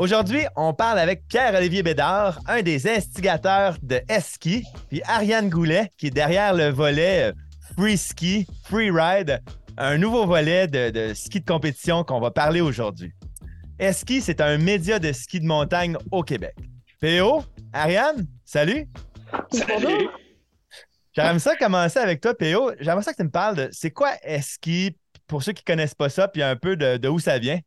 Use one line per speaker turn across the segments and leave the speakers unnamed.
Aujourd'hui, on parle avec Pierre-Olivier Bédard, un des instigateurs de Eski, puis Ariane Goulet, qui est derrière le volet euh, Free Ski, Free Ride, un nouveau volet de, ski de compétition qu'on va parler aujourd'hui. Eski, c'est un média de ski de montagne au Québec. PO, Ariane, salut!
Salut!
J'aimerais ça commencer avec toi, PO. J'aimerais ça que tu me parles de c'est quoi Eski, pour ceux qui ne connaissent pas ça, puis un peu de où ça vient.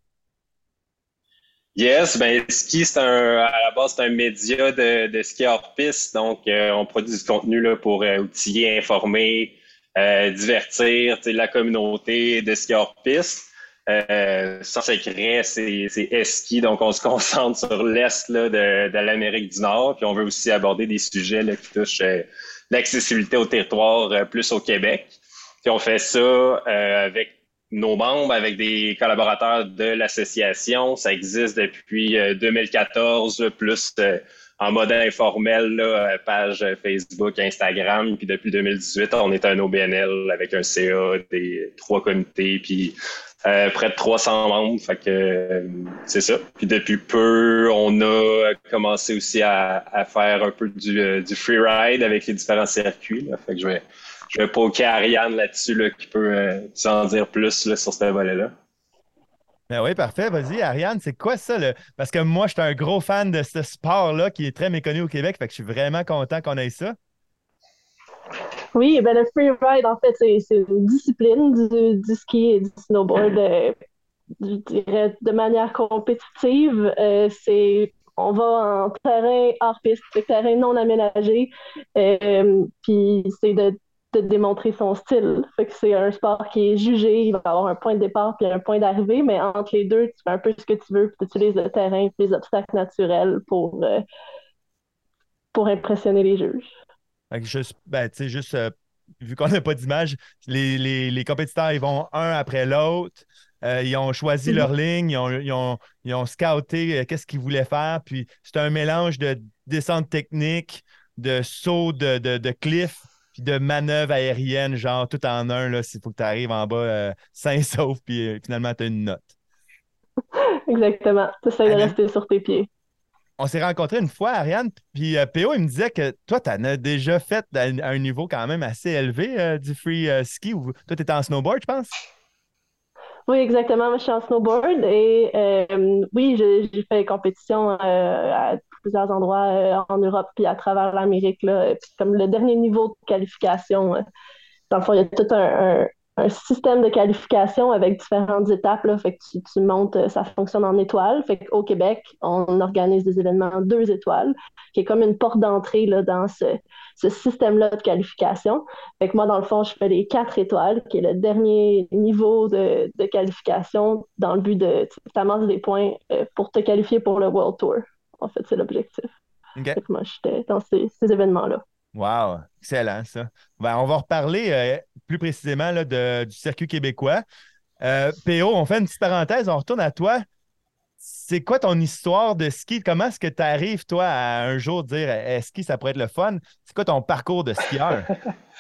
Yes, ben ski, c'est un à la base, c'est un média de, de ski hors piste. Donc, euh, on produit du contenu là, pour euh, outiller, informer, euh, divertir la communauté de ski hors piste. Euh, sans secret, c'est, ski, donc on se concentre sur l'est là, de, de l'Amérique du Nord. Puis on veut aussi aborder des sujets là, qui touchent l'accessibilité au territoire plus au Québec. Puis on fait ça avec nos membres, avec des collaborateurs de l'association. Ça existe depuis 2014, euh, plus euh, en mode informel, là, page Facebook, Instagram. Puis depuis 2018, on est un OBNL avec un CA, des trois comités, puis euh, près de 300 membres. Fait que c'est ça. Puis depuis peu, on a commencé aussi à, faire un peu du, du free ride avec les différents circuits. Fait que je vais je vais poker Ariane là-dessus, là, qui peut euh, en dire plus là, sur ce volet-là.
Ben oui, parfait. Vas-y, Ariane, c'est quoi ça? Parce que moi, je suis un gros fan de ce sport-là qui est très méconnu au Québec, fait que je suis vraiment content qu'on ait ça.
Oui, ben le freeride, en fait, c'est une discipline du, ski et du snowboard, euh, je dirais, de manière compétitive. Euh, c'est on va en terrain hors piste, terrain non aménagé. puis c'est de de démontrer son style. Fait que c'est un sport qui est jugé, il va avoir un point de départ puis un point d'arrivée, mais entre les deux, tu fais un peu ce que tu veux, tu utilises le terrain et les obstacles naturels pour, euh, pour impressionner les juges.
juste, ben, juste euh, vu qu'on n'a pas d'image, les, compétiteurs, ils vont un après l'autre. Euh, ils ont choisi mhm. leur ligne, ils ont, ils scouté qu'est-ce qu'ils voulaient faire. Puis c'est un mélange de descente technique, de saut de, de, de cliff puis de manœuvres aériennes, genre tout en un, là, s'il faut que tu arrives en bas euh, sain sauf, puis euh, finalement, tu as une note.
Exactement. Tu essaies de rester sur tes pieds.
On s'est rencontrés une fois, Ariane, puis euh, PO, il me disait que toi, tu en as déjà fait à, un niveau quand même assez élevé du free ski. Ou, toi, tu étais en snowboard, je pense?
Oui, exactement. Moi, je suis en snowboard et oui, j'ai fait compétition à plusieurs endroits euh, en Europe puis à travers l'Amérique. comme le dernier niveau de qualification, euh, dans le fond, il y a tout un, système de qualification avec différentes étapes. Là, fait que tu, montes, euh, ça fonctionne en étoiles. Fait qu'au Québec, on organise des événements en deux étoiles, qui est comme une porte d'entrée dans ce, système-là de qualification. Fait que moi, dans le fond, je fais les quatre étoiles, qui est le dernier niveau de, qualification dans le but de tu des points pour te qualifier pour le World Tour. En fait, c'est l'objectif. Moi, j'étais dans ces, événements-là.
Wow, excellent ça. Ben, on va reparler euh, plus précisément là, de, du circuit québécois. Euh, PO, on fait une petite parenthèse, on retourne à toi. C'est quoi ton histoire de ski? Comment est-ce que tu arrives, toi, à un jour dire est-ce ski, ça pourrait être le fun? C'est quoi ton parcours de skieur?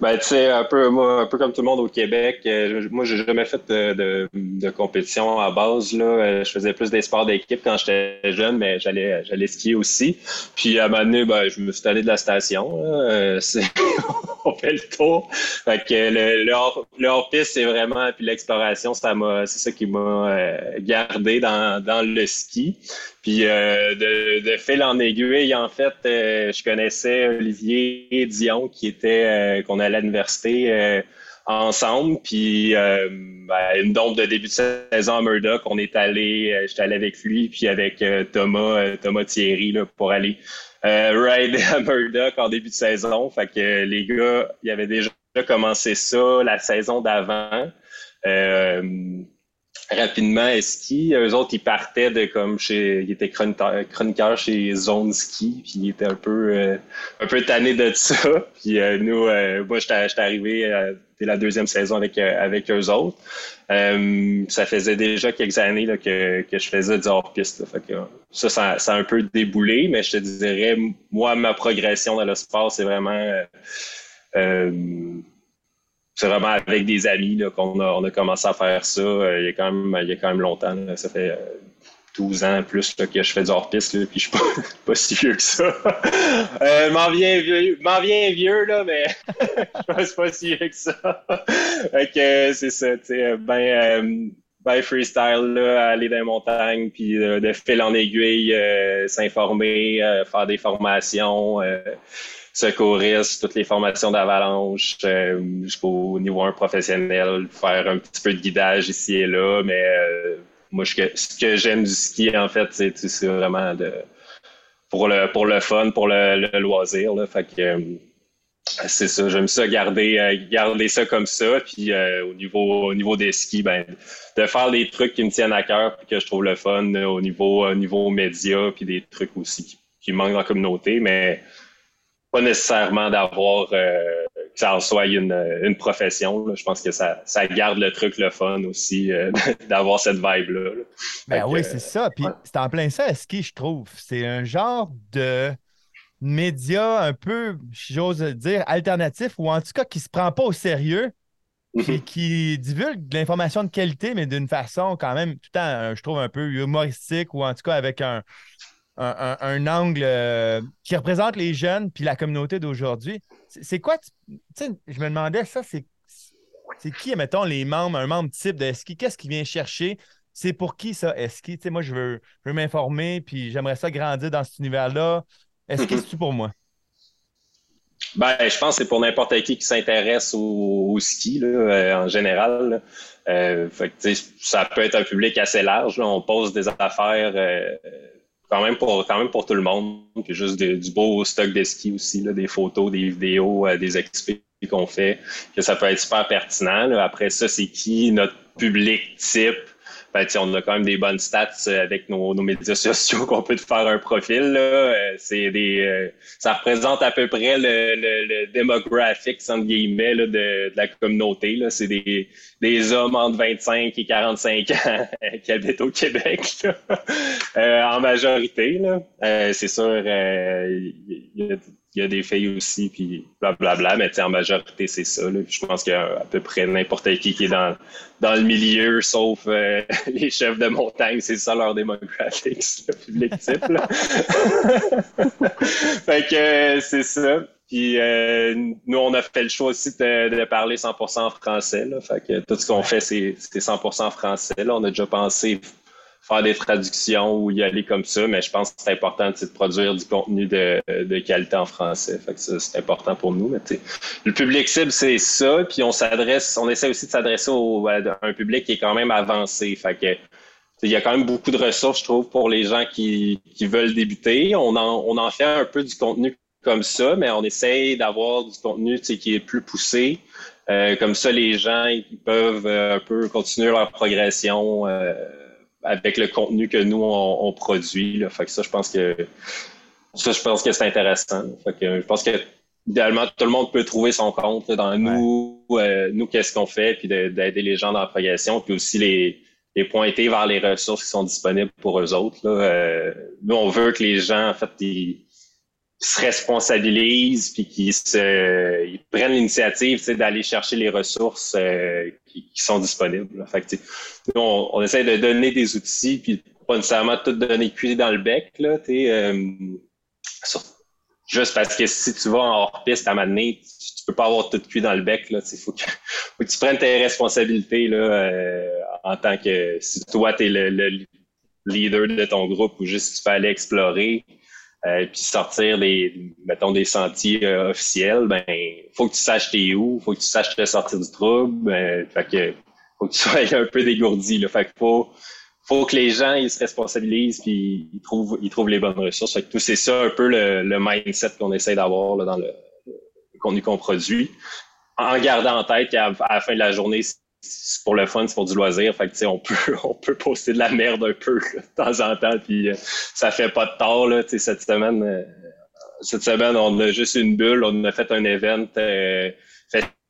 ben, tu sais, un peu, un peu comme tout le monde au Québec, euh, moi, j'ai jamais fait de, compétition à base. Là. Euh, je faisais plus des sports d'équipe quand j'étais jeune, mais j'allais j'allais skier aussi. Puis à un moment donné, ben, je me suis allé de la station. Euh, on fait le tour. Fait le, le hors-piste, c'est vraiment, puis l'exploration, ça c'est ça qui m'a gardé dans, dans le ski. Puis euh, de, de, fil en aiguille, en fait, euh, je connaissais Olivier Dion qui était euh, qu'on allait à l'université ensemble. Puis ben, une dompe de début de saison à Murdoch, on est allé, j'étais allé avec lui, puis avec Thomas, Thomas Thierry là, pour aller ride à Murdoch en début de saison. Fait que les gars, ils avaient déjà commencé ça la saison d'avant rapidement ski. Eux autres, ils partaient de comme chez. Ils étaient chroniqueurs chez Zone Ski, puis ils étaient un peu euh, un peu tannés de ça. Puis euh, nous, euh, moi, j'étais arrivé dès la deuxième saison avec, avec eux autres. ça faisait déjà quelques années là, que, que je faisais du hors-piste. Ça, ça, ça, a un peu déboulé, mais je te dirais, moi, ma progression dans le sport, c'est vraiment c'est vraiment avec des amis qu'on a, commencé à faire ça. Euh, il, y a quand même, il y a quand même longtemps. Ça fait 12 ans plus que je fais du hors-piste, puis je suis pas, si vieux que ça. euh, m'en viens vieux, m'en viens vieux, là, mais je suis pas si vieux que ça. fait c'est ça, tu sais, ben, euh, ben freestyle, là, aller dans les montagnes, puis de fil en aiguille, euh, s'informer, euh, faire des formations, secouristes, toutes les formations d'avalanche, jusqu'au niveau 1 professionnel, faire un petit peu de guidage ici et là, mais moi, ce que j'aime du ski, en fait, c'est vraiment de, pour, le, pour le fun, pour le, loisir. Là. Fait que euh, c'est ça, j'aime ça garder, euh, ça comme ça. Puis euh, au, niveau, au niveau des skis, ben, de faire des trucs qui me tiennent à cœur puis que je trouve le fun au niveau, au niveau média, puis des trucs aussi qui, qui manquent dans la communauté, mais pas nécessairement d'avoir que ça en soit une, une profession. Je pense que ça, ça garde le truc le fun aussi, euh, d'avoir cette vibe-là.
Ben oui, c'est ça. Puis c'est en plein ça, ski, je trouve. C'est un genre de média un peu, j'ose dire, alternatif, ou en tout cas qui se prend pas au sérieux, et mm-hmm. qui divulgue de l'information de qualité, mais d'une façon quand même tout le temps, je trouve, un peu humoristique, ou en tout cas avec un, un, angle euh, qui représente les jeunes puis la communauté d'aujourd'hui. C'est quoi, tu sais, je me demandais ça, c'est c'est qui, mettons, les membres, un membre type de Ski? Qu'est-ce qu'il vient chercher? C'est pour qui ça, Eski? Tu sais, moi, je veux, veux m'informer, puis j'aimerais ça grandir dans cet univers-là. Eski, c'est-tu pour moi?
Ben, je pense que c'est pour n'importe qui qui s'intéresse au, ski, là, euh, en général. Euh, ça peut être un public assez large. On pose des affaires quand même pour quand même pour tout le monde. Puis juste du beau stock de ski aussi, là, des photos, des vidéos, euh, des expériences qu'on fait, que ça peut être super pertinent. Après ça, c'est qui notre public type? Ben, on a quand même des bonnes stats euh, avec nos, nos médias sociaux qu'on peut te faire un profil. Là. Euh, c'est des, ça représente à peu près le, le, le demographic, entre guillemets, là, de, de, la communauté. Là. C'est des, des hommes entre 25 et 45 ans qui habitent au Québec, euh, en majorité. Là. Euh, c'est sûr, il euh, y, y, a des filles aussi, puis blablabla, mais en majorité, c'est ça. Je pense qu'il y a à peu près n'importe qui qui est dans, dans le milieu, sauf euh, les chefs de montagne, c'est ça leur démographique, le public type. Fait que c'est ça. Puis euh, nous, on a fait le choix aussi de, parler 100% en français. Fait que tout ce qu'on fait, c'est 100% français. Là. On a déjà pensé faire des traductions ou y aller comme ça, mais je pense que c'est important de produire du contenu de, de, qualité en français. Fait que c'est important pour nous. Mais le public cible, c'est ça. Puis on s'adresse, on essaie aussi de s'adresser à un public qui est quand même avancé. Fait que il y a quand même beaucoup de ressources, je trouve, pour les gens qui, qui veulent débuter. On en, on en fait un peu du contenu comme ça, mais on essaye d'avoir du contenu qui est plus poussé. Euh, comme ça, les gens ils peuvent euh, un peu continuer leur progression euh, avec le contenu que nous on, produit. Là. Fait que ça, je pense que ça, je pense que c'est intéressant. Fait que je pense que idéalement, tout le monde peut trouver son compte dans nous, nous, qu'est-ce qu'on fait, puis d'aider les gens dans la progression, puis aussi les, les pointer vers les ressources qui sont disponibles pour eux autres. Là. nous, on veut que les gens, en fait, ils se responsabilisent puis qui se ils prennent l'initiative d'aller chercher les ressources euh, qui, sont disponibles. Fait on, on, essaie de donner des outils puis pas nécessairement tout donner cuit dans le bec là, euh, juste parce que si tu vas en hors piste à m'amener, tu, tu, peux pas avoir tout cuit dans le bec là, faut que, faut que tu prennes tes responsabilités là euh, en tant que si toi tu es le, le leader de ton groupe ou juste tu fais aller explorer euh, puis sortir des, mettons, des sentiers euh, officiels, ben, faut que tu saches t'es où, faut que tu saches te sortir du trouble, ben, fait que, faut que tu sois un peu dégourdi, là. Fait que faut, faut que les gens, ils se responsabilisent puis ils trouvent, ils trouvent les bonnes ressources. Fait que tout, c'est ça un peu le, le mindset qu'on essaie d'avoir, là, dans le, le contenu qu'on produit. En gardant en tête qu'à la fin de la journée, c'est pour le fun, c'est pour du loisir. Fait que, on peut, on peut poster de la merde un peu de temps en temps, puis euh, ça fait pas de tort. Là, cette semaine, euh, cette semaine, on a juste une bulle. On a fait un event euh,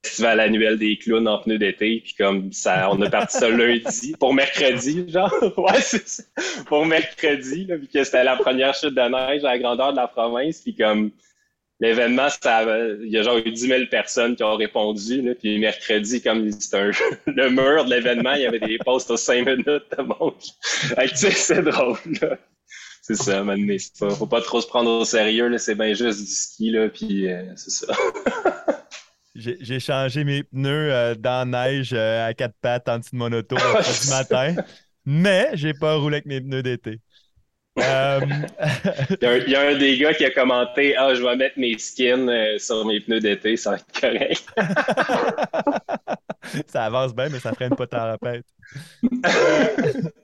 festival annuel des clowns en pneus d'été, puis comme ça, on a parti ça lundi pour mercredi, genre. ouais, c'est ça. Pour mercredi, là, puis que c'était la première chute de neige à la grandeur de la province, puis comme l'événement, il y a genre eu 10 000 personnes qui ont répondu. Là, puis mercredi, comme c'était le mur de l'événement, il y avait des posts aux 5 minutes de monde. c'est drôle. Là. C'est ça, maintenant. Pas, faut pas trop se prendre au sérieux. C'est bien juste du ski, là, puis euh, c'est ça.
J'ai changé mes pneus euh, dans la neige euh, à quatre pattes en dessous de mon auto du matin, mais j'ai pas roulé avec mes pneus d'été.
Euh, il, y a un, des gars qui a commenté Ah, je vais mettre mes skins sur mes pneus d'été, ça va être correct.
ça avance bien, mais ça freine pas ta répète.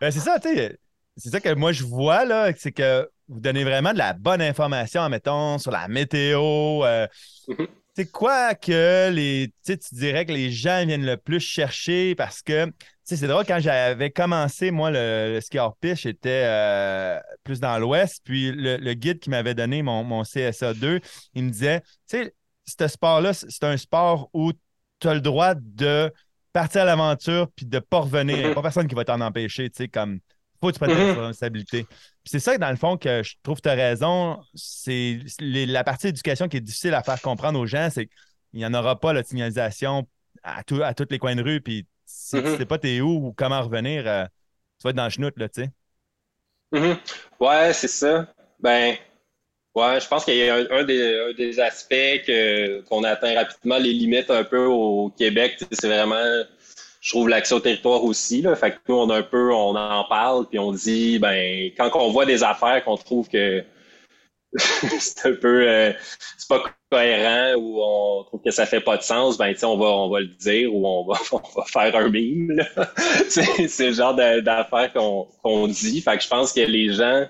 Ben, c'est ça, tu sais. C'est ça que moi je vois, là, c'est que vous donnez vraiment de la bonne information, mettons, sur la météo. Mm-hmm c'est quoi que les, tu dirais que les gens viennent le plus chercher parce que c'est drôle, quand j'avais commencé, moi, le, ski hors piste, j'étais euh, plus dans l'ouest. Puis le, guide qui m'avait donné mon, mon, CSA 2, il me disait, tu sais, ce sport-là, c'est un sport où tu as le droit de partir à l'aventure puis de ne pas revenir. Il n'y a pas personne qui va t'en empêcher, tu sais, comme faut que tu prennes ta mm-hmm. responsabilité. C'est ça, dans le fond, que je trouve que tu as raison. C'est la partie éducation qui est difficile à faire comprendre aux gens, c'est qu'il n'y en aura pas la signalisation à, tout, à tous les coins de rue. Puis si tu sais pas t'es où ou comment revenir, euh, tu vas être dans le chenoute, là, tu sais.
Mm-hmm. Ouais, c'est ça. Ben, ouais, je pense qu'il y a un, des, aspects qu'on atteint rapidement les limites un peu au Québec. C'est vraiment je trouve l'accès au territoire aussi. Là. Fait que nous, on a un peu, on en parle, puis on dit, ben, quand on voit des affaires qu'on trouve que c'est un peu euh, c'est pas cohérent ou on trouve que ça fait pas de sens, ben on va on va le dire ou on va, on va faire un meme. c'est le genre d'affaires qu'on dit. Fait que je pense que les gens,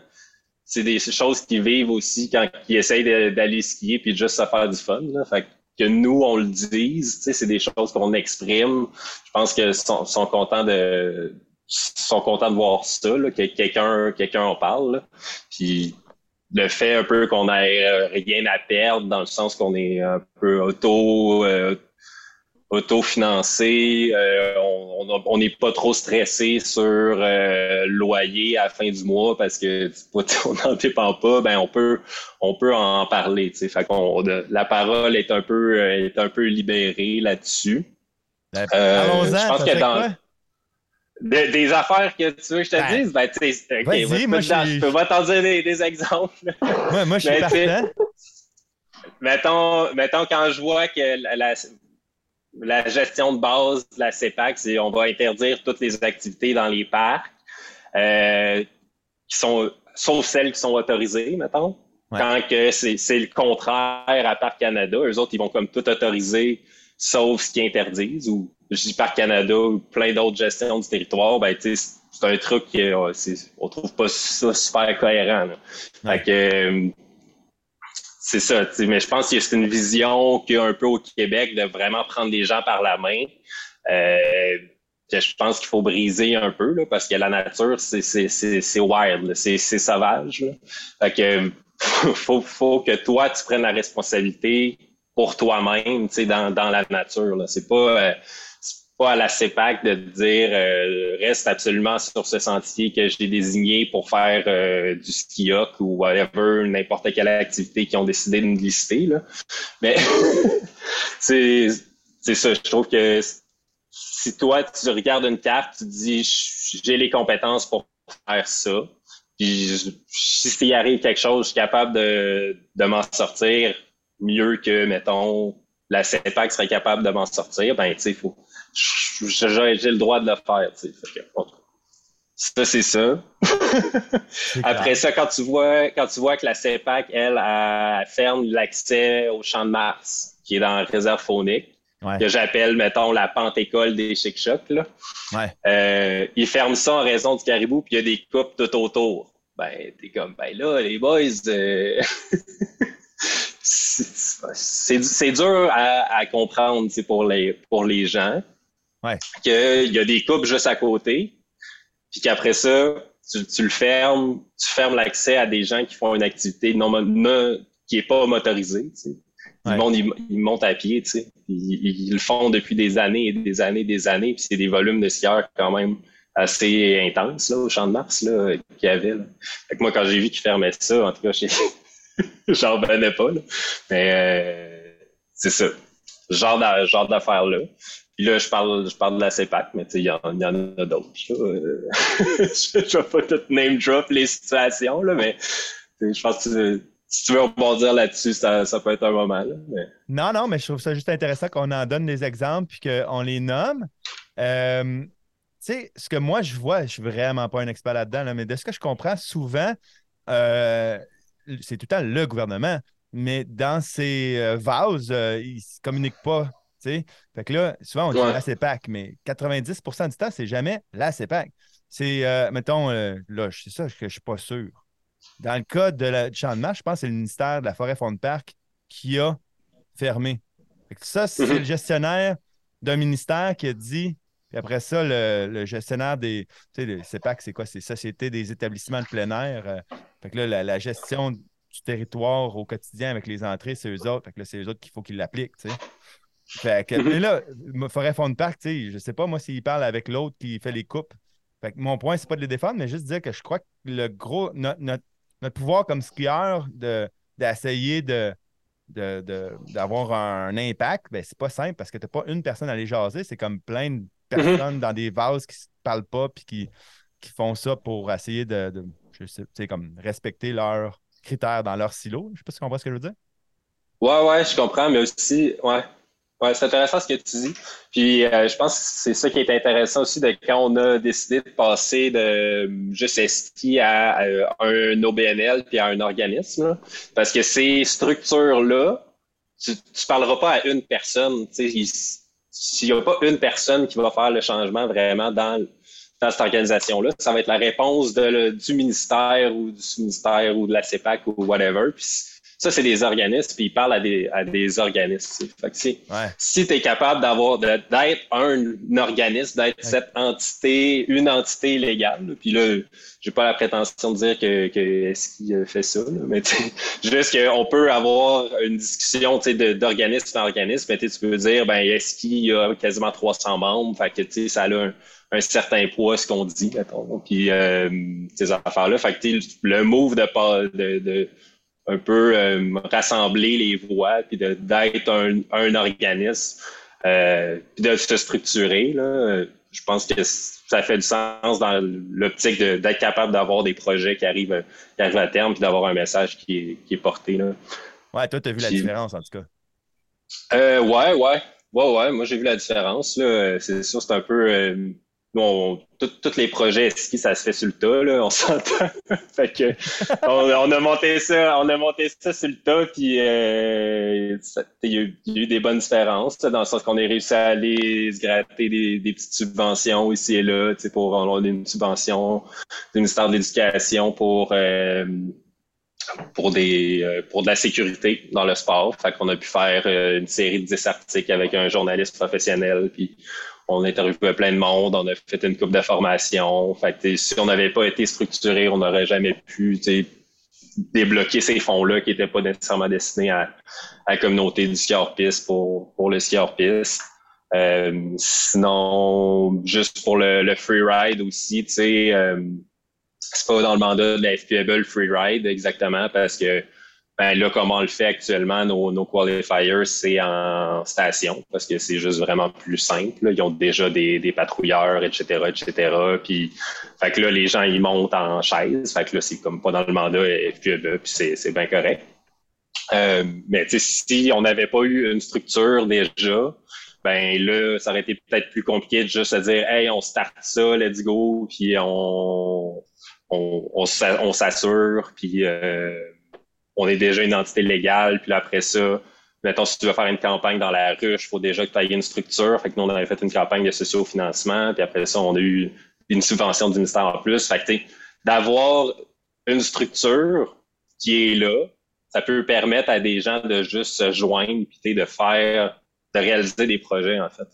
c'est des choses qu'ils vivent aussi quand ils essayent d'aller skier puis juste se faire du fun. Là. Fait que que nous, on le dise. C'est des choses qu'on exprime. Je pense qu'ils sont, contents de sont contents de voir ça, que quelqu'un quelqu'un en parle. Puis le fait un peu qu'on n'ait rien à perdre dans le sens qu'on est un peu auto euh, autofinancé, euh, on n'est pas trop stressé sur euh, le loyer à la fin du mois parce que on n'en dépend pas, ben on peut on peut en parler. Fait qu'on, la parole est un peu est un peu libérée là-dessus.
Ben, euh, je pense que dans
des affaires que tu veux que je te ben, dise, ben tu sais, moi, je, peux t'en dire des, exemples.
Ouais, moi je suis partant.
Mettons, mettons quand je vois que la la gestion de base de la CEPAC, c'est on va interdire toutes les activités dans les parcs, euh, qui sont, sauf celles qui sont autorisées, mettons. Quand que c'est le contraire à Parc Canada, eux autres, ils vont comme tout autoriser, sauf ce qu'ils interdisent, ou je dis Parc Canada ou plein d'autres gestions du territoire, ben, c'est un truc qu'on on trouve pas ça super cohérent. Fait que, euh, c'est ça, mais je pense que c'est une vision qu'il y a un peu au Québec de vraiment prendre les gens par la main. Euh, que je pense qu'il faut briser un peu là, parce que la nature, c'est wild, c'est sauvage. Fait que faut, faut que toi, tu prennes la responsabilité pour toi-même dans, dans la nature. C'est pas. Euh, à la CEPAC de dire euh, reste absolument sur ce sentier que j'ai désigné pour faire euh, du ski ou whatever, n'importe quelle activité qu'ils ont décidé de me lister. Là. Mais c'est ça, je trouve que si toi, tu regardes une carte, tu te dis j'ai les compétences pour faire ça. Puis si s'il arrive quelque chose, je suis capable de, de m'en sortir mieux que, mettons, la CEPAC serait capable de m'en sortir, ben, tu sais, il faut, j'ai le droit de le faire. Ça, c'est ça. Après ça, quand tu vois, quand tu vois que la CEPAC, elle, elle ferme l'accès au champ de Mars, qui est dans la réserve faunique, que j'appelle, mettons, la pente-école des chic-chocs.
Ouais.
Euh, ils ferment ça en raison du caribou, puis il y a des coupes tout autour. Ben, t'es comme, ben là, les boys, euh... c'est dur à, à comprendre pour les, pour les gens.
Ouais.
Qu'il y a des coupes juste à côté, puis qu'après ça, tu, le fermes, tu fermes l'accès à des gens qui font une activité non, qui est pas motorisée. Tu sais. Ouais. ils, montent à pied, tu sais. Ils, le font depuis des années et des années et des années, puis c'est des volumes de skieurs quand même assez intenses là, au Champ de Mars là, qu'il y avait. Là. Fait que moi, quand j'ai vu qu'ils fermaient ça, en tout cas, j'en revenais pas. Mais euh, c'est ça. Genre d'affaires-là. Puis là, je parle, je parle de la CEPAC, mais il y, en a d'autres. Euh, je ne vais pas tout name drop les situations, là, mais je pense que si tu veux rebondir là-dessus, ça, peut être un moment.
Non, non, mais je trouve ça juste intéressant qu'on en donne des exemples puis qu'on les nomme. Euh, tu sais, ce que moi je vois, je suis vraiment pas un expert là-dedans, mais de ce que je comprends, souvent, euh, c'est tout le temps le gouvernement, mais dans ces vases, ils ne communiquent pas fait que là, souvent, on dit la CEPAC, mais 90% du temps, c'est jamais la CEPAC. C'est, euh, mettons, euh, là, c'est ça que je ne suis pas sûr. Dans le cas de la, du champ de marche, je pense que c'est le ministère de la Forêt-Fond de Parc qui a fermé. ça, c'est le gestionnaire d'un ministère qui a dit, puis après ça, le, gestionnaire des. Tu sais, le CEPAC, c'est quoi? C'est Société des établissements de plein air. Euh, fait que là, la, la, gestion du territoire au quotidien avec les entrées, c'est eux autres. Fait que là, c'est eux autres qu'il faut qu'ils l'appliquent, tu sais. Fait que, mais là, Forêt Fond de Parc, tu sais, je sais pas moi s'il parle avec l'autre qui fait les coupes. Fait que mon point, c'est pas de les défendre, mais juste dire que je crois que le gros, notre, pouvoir comme skieur d'essayer de, d'avoir un impact, ben, c'est pas simple parce que tu n'as pas une personne à les jaser, c'est comme plein de personnes dans des vases qui ne parlent pas puis qui, qui font ça pour essayer de, je sais, comme respecter leurs critères dans leur silo. Je sais pas si tu comprends ce que je veux dire.
Ouais, ouais, je comprends, mais aussi, ouais, Ouais, c'est intéressant ce que tu dis. Puis euh, je pense que c'est ça qui est intéressant aussi de quand on a décidé de passer de juste STI à, un OBNL puis à un organisme. Parce que ces structures-là, tu ne parleras pas à une personne. S'il n'y a pas une personne qui va faire le changement vraiment dans, dans cette organisation-là, ça va être la réponse de, du ministère ou du sous-ministère ou de la CEPAC ou whatever. Puis ça, c'est des organismes, puis ils parlent à des, à des organismes. Fait Si tu es capable d'avoir d'être un, organisme, d'être cette entité, une entité légale, puis là, j'ai pas la prétention de dire que, que est-ce qu'il fait ça, là, mais juste qu'on peut avoir une discussion d'organisme en organisme, mais tu peux dire, ben, est-ce qu'il y a quasiment 300 membres, fait que ça a un, un certain poids, ce qu'on dit, mettons, puis euh, ces affaires-là. Fait que le move de, de, de un peu euh, rassembler les voix, puis d'être un, un, organisme, euh, puis de se structurer. Là. Je pense que ça fait du sens dans l'optique d'être capable d'avoir des projets qui arrivent, qui arrivent à terme, puis d'avoir un message qui est, qui est porté. Là.
Ouais, toi, tu as vu la différence en tout cas.
Euh, ouais, ouais. Ouais, ouais, moi j'ai vu la différence. C'est sûr, c'est un peu. Euh, Bon, tous les projets ski, ça se fait sur le tas, là, on s'entend. fait que on, a monté ça, on a monté ça sur le tas, puis euh, il, y a eu, des bonnes différences, dans le sens qu'on a réussi à aller se gratter des, petites subventions ici et là, pour avoir une subvention du ministère de l'Éducation pour euh, pour des euh, pour de la sécurité dans le sport. Fait qu'on a pu faire une série de 10 articles avec un journaliste professionnel, puis on a interviewé plein de monde, on a fait une coupe de formation. Fait si on n'avait pas été structuré, on n'aurait jamais pu débloquer ces fonds-là qui n'étaient pas nécessairement destinés à, la communauté du ski piste pour, pour le ski piste. Euh, sinon, juste pour le, le free ride aussi, tu sais, euh, c'est pas dans le mandat de la FPL free ride exactement parce que ben là, comme on le fait actuellement, nos, qualifiers, c'est en station, parce que c'est juste vraiment plus simple. Ils ont déjà des, patrouilleurs, etc., etc. Puis, fait que là, les gens, ils montent en chaise. Fait que là, c'est comme pas dans le mandat FQE, puis c'est bien correct. Euh, mais si on n'avait pas eu une structure déjà, ben là, ça aurait été peut-être plus compliqué de juste dire Hey, on start ça, let's go, puis on, s'assure, puis euh, on est déjà une entité légale, puis après ça, mettons, si tu veux faire une campagne dans la ruche, il faut déjà que tu aies une structure. Fait que nous, on avait fait une campagne de socio-financement, puis après ça, on a eu une subvention du ministère en plus. Fait que, d'avoir une structure qui est là, ça peut permettre à des gens de juste se joindre, puis de faire, de réaliser des projets, en fait,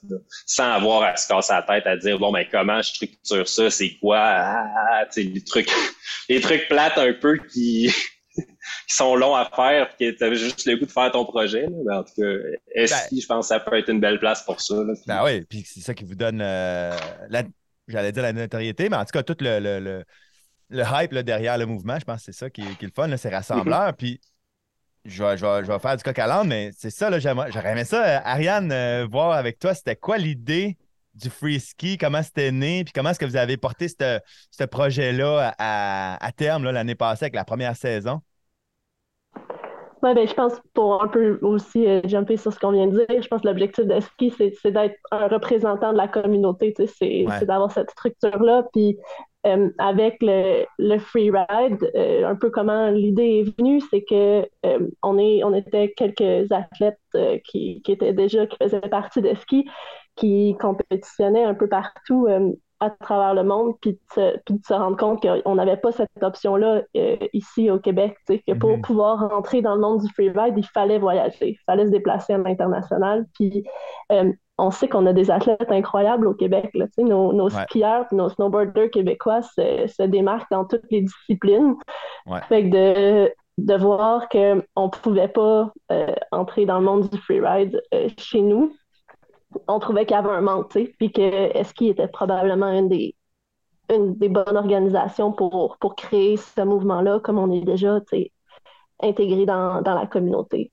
sans avoir à se casser la tête à dire, bon, ben, comment je structure ça, c'est quoi, ah, ah, ah les trucs, les trucs plates un peu qui, qui sont longs à faire et que tu avais juste le goût de faire ton projet. Mais en tout cas, est ben je pense que ça peut être une belle place pour ça. Là,
Ben oui, puis c'est ça qui vous donne, euh, la, j'allais dire la notoriété, mais en tout cas, tout le, le, le, hype là, derrière le mouvement, je pense que c'est ça qui est, qui est le fun, c'est rassembleur. Mm-hmm. Puis je vais, je, vais, faire du coq à l'âne, mais c'est ça, j'aurais aimé ça. Ariane, voir avec toi, c'était quoi l'idée du free ski, comment c'était né, puis comment est-ce que vous avez porté ce projet-là à, terme l'année passée avec la première saison?
Ouais, ben, je pense pour un peu aussi euh, jumper sur ce qu'on vient de dire, je pense que l'objectif de ski, c'est d'être un représentant de la communauté, c'est d'avoir cette structure-là. Puis euh, avec le, le free ride, euh, un peu comment l'idée est venue, c'est que on, est, on était quelques athlètes qui, qui étaient déjà, qui faisaient partie de ski, qui compétitionnaient un peu partout euh, à travers le monde, puis de de se rendre compte qu'on n'avait pas cette option-là euh, ici au Québec, que pour mhm. pouvoir rentrer dans le monde du freeride, il fallait voyager, il fallait se déplacer à l'international, puis euh, on sait qu'on a des athlètes incroyables au Québec. Là, nos, nos skieurs nos snowboarders québécois se, se, démarquent dans toutes les disciplines. Fait que de, de voir qu'on ne pouvait pas entrer dans le monde du freeride chez nous, on trouvait qu'il y avait un manque, puis que Eski était probablement une des, une des bonnes organisations pour, pour créer ce mouvement-là, comme on est déjà intégré dans, la communauté.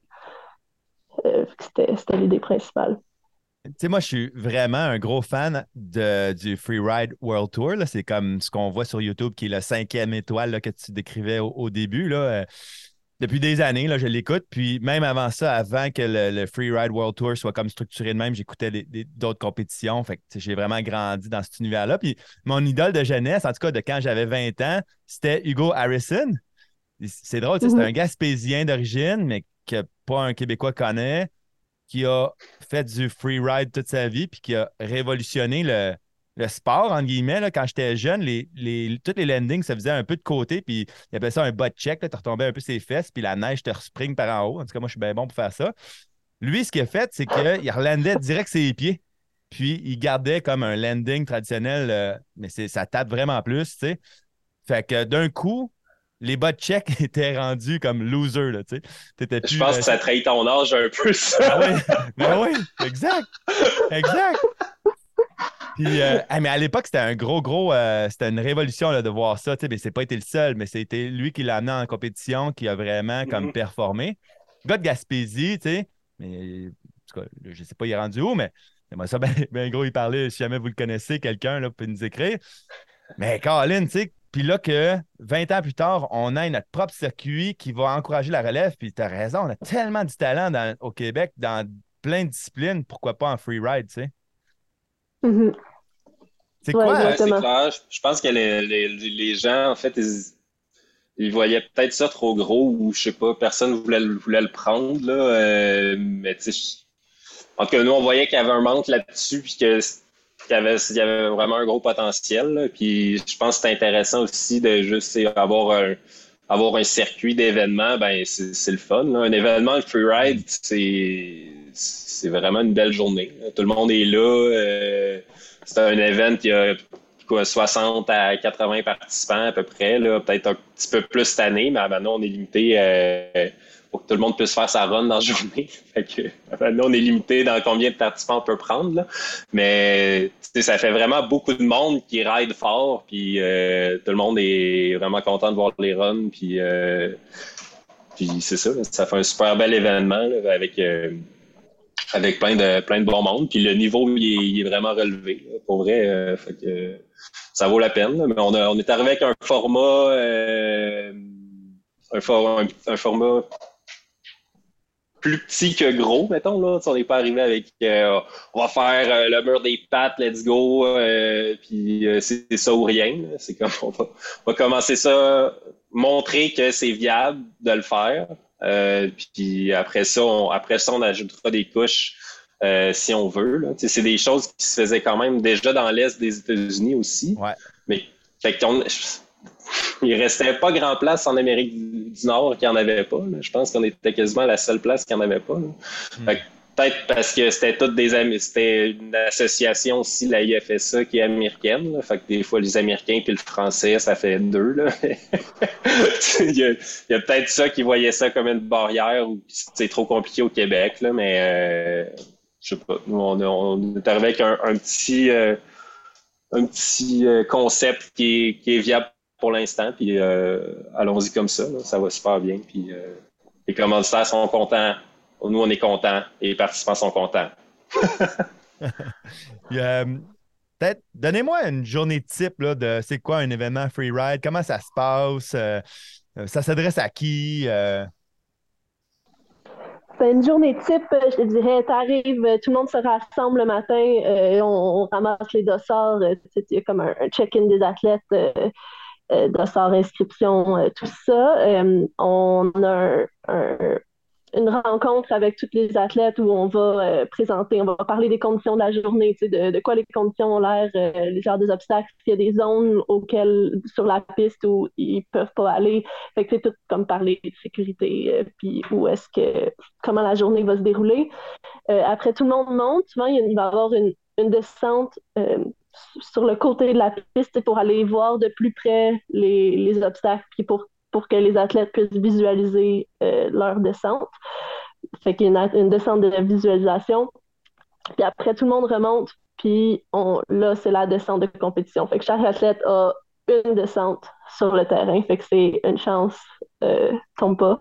Euh, c'était l'idée principale.
Tu sais, moi, je suis vraiment un gros fan de, du Freeride World Tour. C'est comme ce qu'on voit sur YouTube, qui est la cinquième étoile que tu décrivais au, début. Là. Depuis des années, là, je l'écoute. Puis même avant ça, avant que le, Freeride World Tour soit comme structuré de même, j'écoutais d'autres compétitions. Fait que j'ai vraiment grandi dans cet univers-là. Puis mon idole de jeunesse, en tout cas de quand j'avais 20 ans, c'était Hugo Harrison. C'est drôle, c'est mhm. un Gaspésien d'origine, mais que pas un Québécois connaît, qui a fait du freeride toute sa vie, puis qui a révolutionné le, le sport, entre guillemets, là, quand j'étais jeune, les, les, toutes les landings ça faisait un peu de côté, puis il appelait ça un butt check, tu retombais un peu ses fesses, puis la neige te spring par en haut. En tout cas, moi, je suis bien bon pour faire ça. Lui, ce qu'il a fait, c'est qu'il relandait direct ses pieds, puis il gardait comme un landing traditionnel, euh, mais ça tape vraiment plus, tu sais. Fait que d'un coup, les butt checks étaient rendus comme loser, là, tu sais.
Je pense euh, que ça trahit ton âge un peu, ça.
Ah oui, mais oui, exact, exact. Puis, euh, mais à l'époque, c'était un gros, gros. Euh, c'était une révolution là, de voir ça. Mais c'est pas été le seul, mais c'était lui qui l'a amené en compétition, qui a vraiment comme mm-hmm. performé. Le gars de Gaspésie, tu sais. Mais en tout cas, je sais pas, il est rendu où, mais moi, ça, ben, gros, il parlait. Si jamais vous le connaissez, quelqu'un peut nous écrire. Mais Colin, tu sais, puis là que 20 ans plus tard, on a notre propre circuit qui va encourager la relève. Puis tu as raison, on a tellement du talent au Québec dans plein de disciplines. Pourquoi pas en free ride, tu sais?
Mhm.
C'est quoi?
Je pense que les, gens, en fait, ils, voyaient peut-être ça trop gros ou je sais pas, personne voulait, voulait le prendre. Là, euh, mais tu sais, en tout cas, nous, on voyait qu'il y avait un manque là-dessus puis qu'il y, avait, y avait vraiment un gros potentiel. puis je pense que c'est intéressant aussi de juste avoir un, avoir un circuit d'événements. Ben, c'est le fun. Un événement de freeride, c'est c'est vraiment une belle journée. Tout le monde est là. Euh, c'est un événement qui a quoi, 60 à 80 participants à peu près, peut-être un petit peu plus cette année, mais maintenant on est limité euh, pour que tout le monde puisse faire sa run dans la journée. maintenant on est limité dans combien de participants on peut prendre. Mais ça fait vraiment beaucoup de monde qui ride fort, puis euh, tout le monde est vraiment content de voir les runs, puis, puis c'est ça, ça fait un super bel événement avec avec plein de plein de bon monde. Puis le niveau, il est, vraiment relevé. pour vrai, euh, ça vaut la peine. Mais on, on est arrivé avec un format, euh, un, format plus petit que gros, mettons. Là. on n'est pas arrivé avec euh, on va faire le mur des pattes, let's go, puis c'est ça ou rien. C'est comme on va, commencer ça, montrer que c'est viable de le faire. Euh, puis après ça, on, après ça, on ajoutera des couches euh, si on veut. C'est des choses qui se faisaient quand même déjà dans l'Est des États-Unis aussi. Mais fait il restait pas grand place en Amérique du Nord qui en avait pas. Je pense qu'on était quasiment la seule place qui en avait pas. Peut-être parce que c'était toutes des. C'était une association aussi, la IFSA, qui est américaine. Fait que des fois, les Américains puis le français, ça fait deux. Il y a, peut-être ça qui voyait ça comme une barrière ou c'est trop compliqué au Québec. Mais euh, je sais pas. Nous, on, est arrivé avec un, petit, euh, un petit euh, concept qui est, viable pour l'instant. Puis allons-y comme ça. Ça va super bien. Puis Les commanditaires sont contents. Nous, on est contents. Et les participants sont contents.
Peut-être, donnez-moi une journée type là, de c'est quoi un événement freeride, comment ça se passe, euh, euh, ça s'adresse à qui?
Euh? C'est une journée type, je te dirais, t'arrives, tout le monde se rassemble le matin, on, ramasse les dossards, il y a comme un, check-in des athlètes, dossards, inscription, tout ça. on a un une rencontre avec tous les athlètes où on va euh, présenter, on va parler des conditions de la journée, de, de quoi les conditions ont l'air, euh, les genres des obstacles, s'il y a des zones auxquelles sur la piste où ils peuvent pas aller. Fait que c'est tout comme parler de sécurité, euh, puis où est-ce que comment la journée va se dérouler. après, tout le monde monte. Souvent, il, va y avoir une, une descente sur le côté de la piste pour aller voir de plus près les, les obstacles, puis pour pour que les athlètes puissent visualiser euh, leur descente. Fait qu'il y a une, descente de visualisation. Puis après, tout le monde remonte, puis on, là, c'est la descente de compétition. Fait que chaque athlète a une descente sur le terrain. Fait que c'est une chance, euh, tombe pas.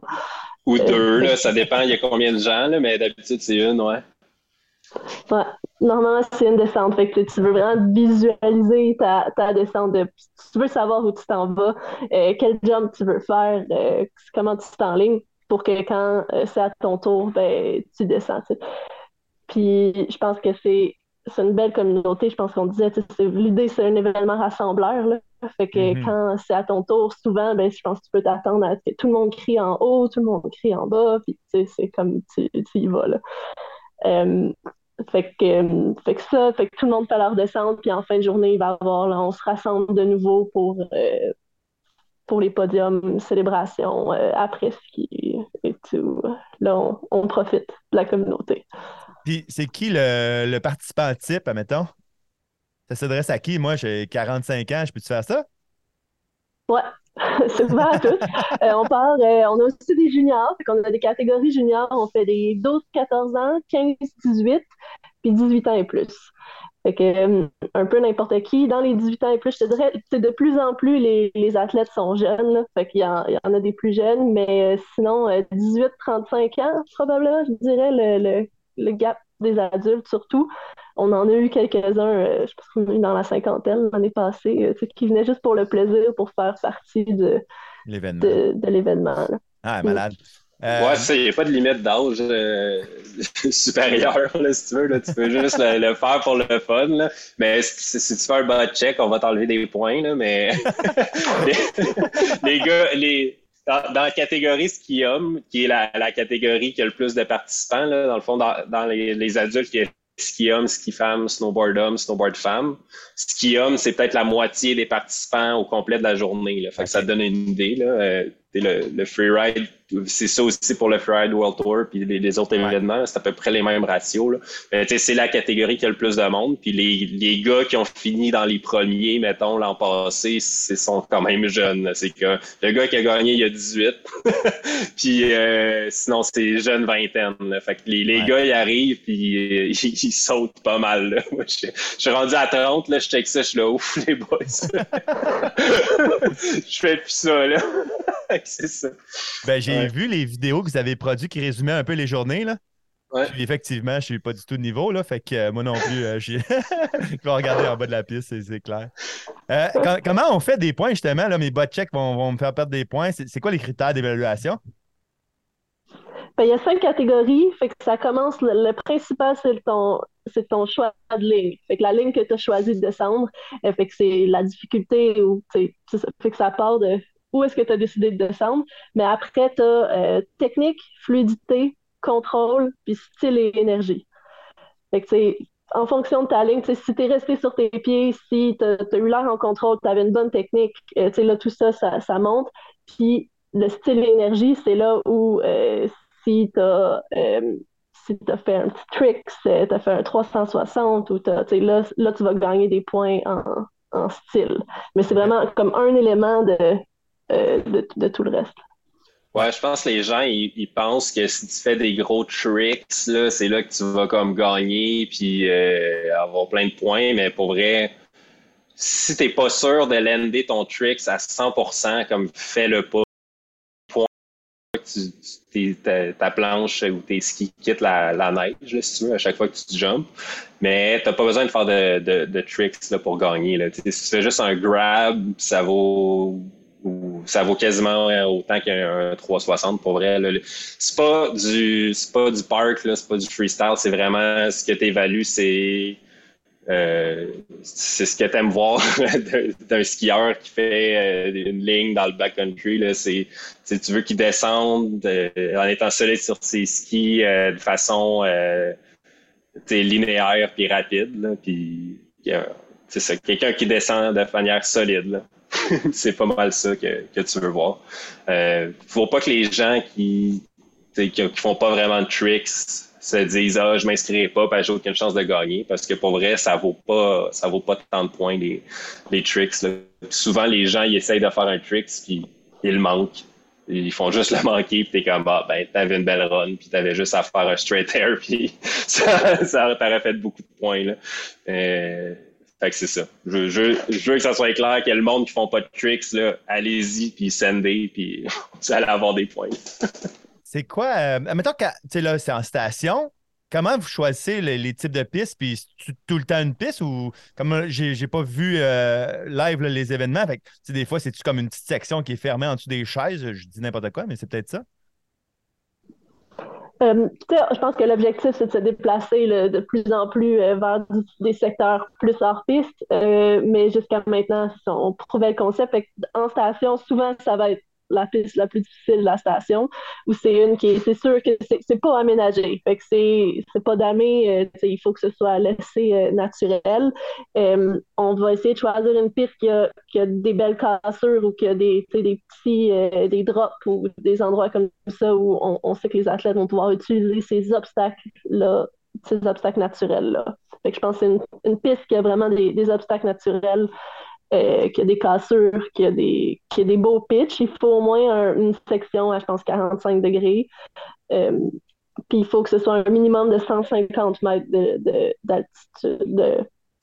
Ou euh, deux, là, ça dépend, il y a combien de gens, là, mais d'habitude, c'est une, ouais.
Ouais. Normalement, c'est une descente. Fait que tu veux vraiment visualiser ta, ta descente. De, tu veux savoir où tu t'en vas, euh, quel jump tu veux faire, euh, comment tu t'enlignes pour que quand euh, c'est à ton tour, ben, tu descends. Puis je pense que c'est une belle communauté. Je pense qu'on disait, l'idée, c'est un événement rassembleur. Là. Fait que mm-hmm. quand c'est à ton tour, souvent, ben, je pense que tu peux t'attendre à ce que tout le monde crie en haut, tout le monde crie en bas, puis c'est comme tu, tu, y vas. Là. Fait que, fait que ça, fait que tout le monde fait leur descente, puis en fin de journée, il va avoir, là, on se rassemble de nouveau pour, euh, pour les podiums, célébrations, euh, après ski et tout. Là, on, on, profite de la communauté.
Puis c'est qui le, le participant type, admettons? Ça s'adresse à qui? Moi, j'ai 45 ans, je peux-tu faire ça?
Ouais, c'est ouvert à tous. Euh, on part, euh, on a aussi des juniors, on a des catégories juniors, on fait des 12-14 ans, 15-18, puis 18 ans et plus. Fait que, euh, un peu n'importe qui. Dans les 18 ans et plus, je te dirais, de plus en plus les, les athlètes sont jeunes. fait qu'il y, en, y en a des plus jeunes, mais sinon, 18-35 ans, probablement, je dirais, le, le, le gap des adultes surtout. On en a eu quelques-uns, euh, je pense qu'on a eu dans la cinquantaine l'année passée, euh, qui venaient juste pour le plaisir, pour faire partie de l'événement.
ah, malade.
Euh... Ouais, il n'y a pas de limite d'âge euh, supérieur, si tu veux. Là, tu peux juste le, faire pour le fun. Là. Mais si, tu fais un bot check, on va t'enlever des points. Là, mais les, gars, les, dans, la catégorie skium, qui est la, catégorie qui a le plus de participants, là, dans le fond, dans, les, les, adultes, qui est ski homme, ski femme, snowboard homme, snowboard femme. Ski homme, c'est peut-être la moitié des participants au complet de la journée. Là. Fait que ça donne une idée. Là. Euh, le, le freeride, c'est ça aussi pour le freeride World Tour puis les, autres événements, c'est à peu près les mêmes ratios. Là. c'est la catégorie qui a le plus de monde. Puis les, les gars qui ont fini dans les premiers, mettons, l'an passé, ils sont quand même jeunes. C'est que le gars qui a gagné, il y a 18. puis euh, sinon, c'est jeune vingtaine. Là. Fait que les, les gars, ils arrivent puis euh, ils, sautent pas mal. Là. Moi, je, suis rendu à 30, là, je check ça, je suis là, ouf, les boys. je fais plus ça, là. C'est ça.
Ben, j'ai vu les vidéos que vous avez produites qui résumaient un peu les journées. Là.
Ouais.
effectivement, je ne suis pas du tout de niveau, là, fait que euh, moi non plus, euh, je vais regarder en bas de la piste, c'est clair. Euh, comment on fait des points, justement? Là, mes bot checks vont, vont me faire perdre des points. C'est quoi les critères d'évaluation?
Ben, il y a cinq catégories, fait que ça commence, le, principal, c'est ton, c'est ton choix de ligne. Fait que la ligne que tu as choisi de descendre, fait que c'est la difficulté ou fait que ça part de où est-ce que tu as décidé de descendre. Mais après, tu as euh, technique, fluidité, contrôle, puis style et énergie. Fait que, en fonction de ta ligne, si tu es resté sur tes pieds, si tu as, eu l'air en contrôle, tu avais une bonne technique, euh, là, tout ça, ça, monte. Puis le style et l'énergie, c'est là où euh, si tu as si tu as fait un petit trick, tu as fait un 360 ou là, là, tu vas gagner des points en, en style. Mais c'est vraiment comme un élément de, euh, de, tout le reste.
Ouais, je pense que les gens, ils, pensent que si tu fais des gros tricks, là, c'est là que tu vas comme gagner puis euh, avoir plein de points, mais pour vrai, si t'es pas sûr de lander ton tricks à 100%, comme fais-le pas. tu, ta, planche ou tes skis quittent la, neige, si tu veux, à chaque fois que tu jumps. Mais tu n'as pas besoin de faire de, tricks pour gagner. Là. Si tu fais juste un grab, ça vaut ça vaut quasiment autant qu'un 360 pour vrai. C'est pas du c'est pas du park, c'est pas du freestyle, c'est vraiment ce que tu évalues, c'est euh, c'est ce que tu aimes voir d'un skieur qui fait euh, une ligne dans le backcountry. C'est, tu veux qu'il descende euh, en étant solide sur ses skis de façon linéaire puis rapide. c'est ça, quelqu'un qui descend de manière solide. c'est pas mal ça que, que tu veux voir. Euh, faut pas que les gens qui, qui, font pas vraiment de tricks se disent ah je m'inscrirai pas parce que j'ai aucune chance de gagner parce que pour vrai ça vaut pas ça vaut pas tant de points les, les tricks souvent les gens ils essayent de faire un trick puis ils manquent. Ils font juste le manquer puis t'es comme bah ben t'avais une belle run puis t'avais juste à faire un straight air puis ça, ça t'aurait fait beaucoup de points là. Euh, fait que c'est ça. Je, veux que ça soit clair que le monde qui font pas de tricks, là, allez-y, puis sendez, puis vous allez avoir des points.
C'est quoi? Euh, mettons que tu là, c'est en station. Comment vous choisissez les, types de pistes? Puis tout le temps une piste ou comme j'ai pas vu euh, live les événements, des fois, c'est-tu comme une petite section qui est fermée en dessous des chaises? Je dis n'importe quoi, mais c'est peut-être ça.
Euh, je pense que l'objectif, c'est de se déplacer de plus en plus vers des secteurs plus hors piste. mais jusqu'à maintenant, on prouvait le concept. en station, souvent, ça va être la piste la plus difficile de la station, ou c'est une qui est, c'est sûr que c'est, pas aménagé. Fait que c'est, pas damé, euh, il faut que ce soit laissé euh, naturel. Euh, on va essayer de choisir une piste qui a, qui a des belles cassures ou qui a des, des petits des drops ou des endroits comme ça où on, sait que les athlètes vont pouvoir utiliser ces obstacles-là, ces obstacles naturels-là. Fait je pense que c'est une, piste qui a vraiment des obstacles naturels euh, qu'il y a des cassures, qu'il y a des, qu'il y a des beaux pitchs. Il faut au moins une section à, je pense, 45 degrés. Euh, puis il faut que ce soit un minimum de 150 mètres d'altitude. De,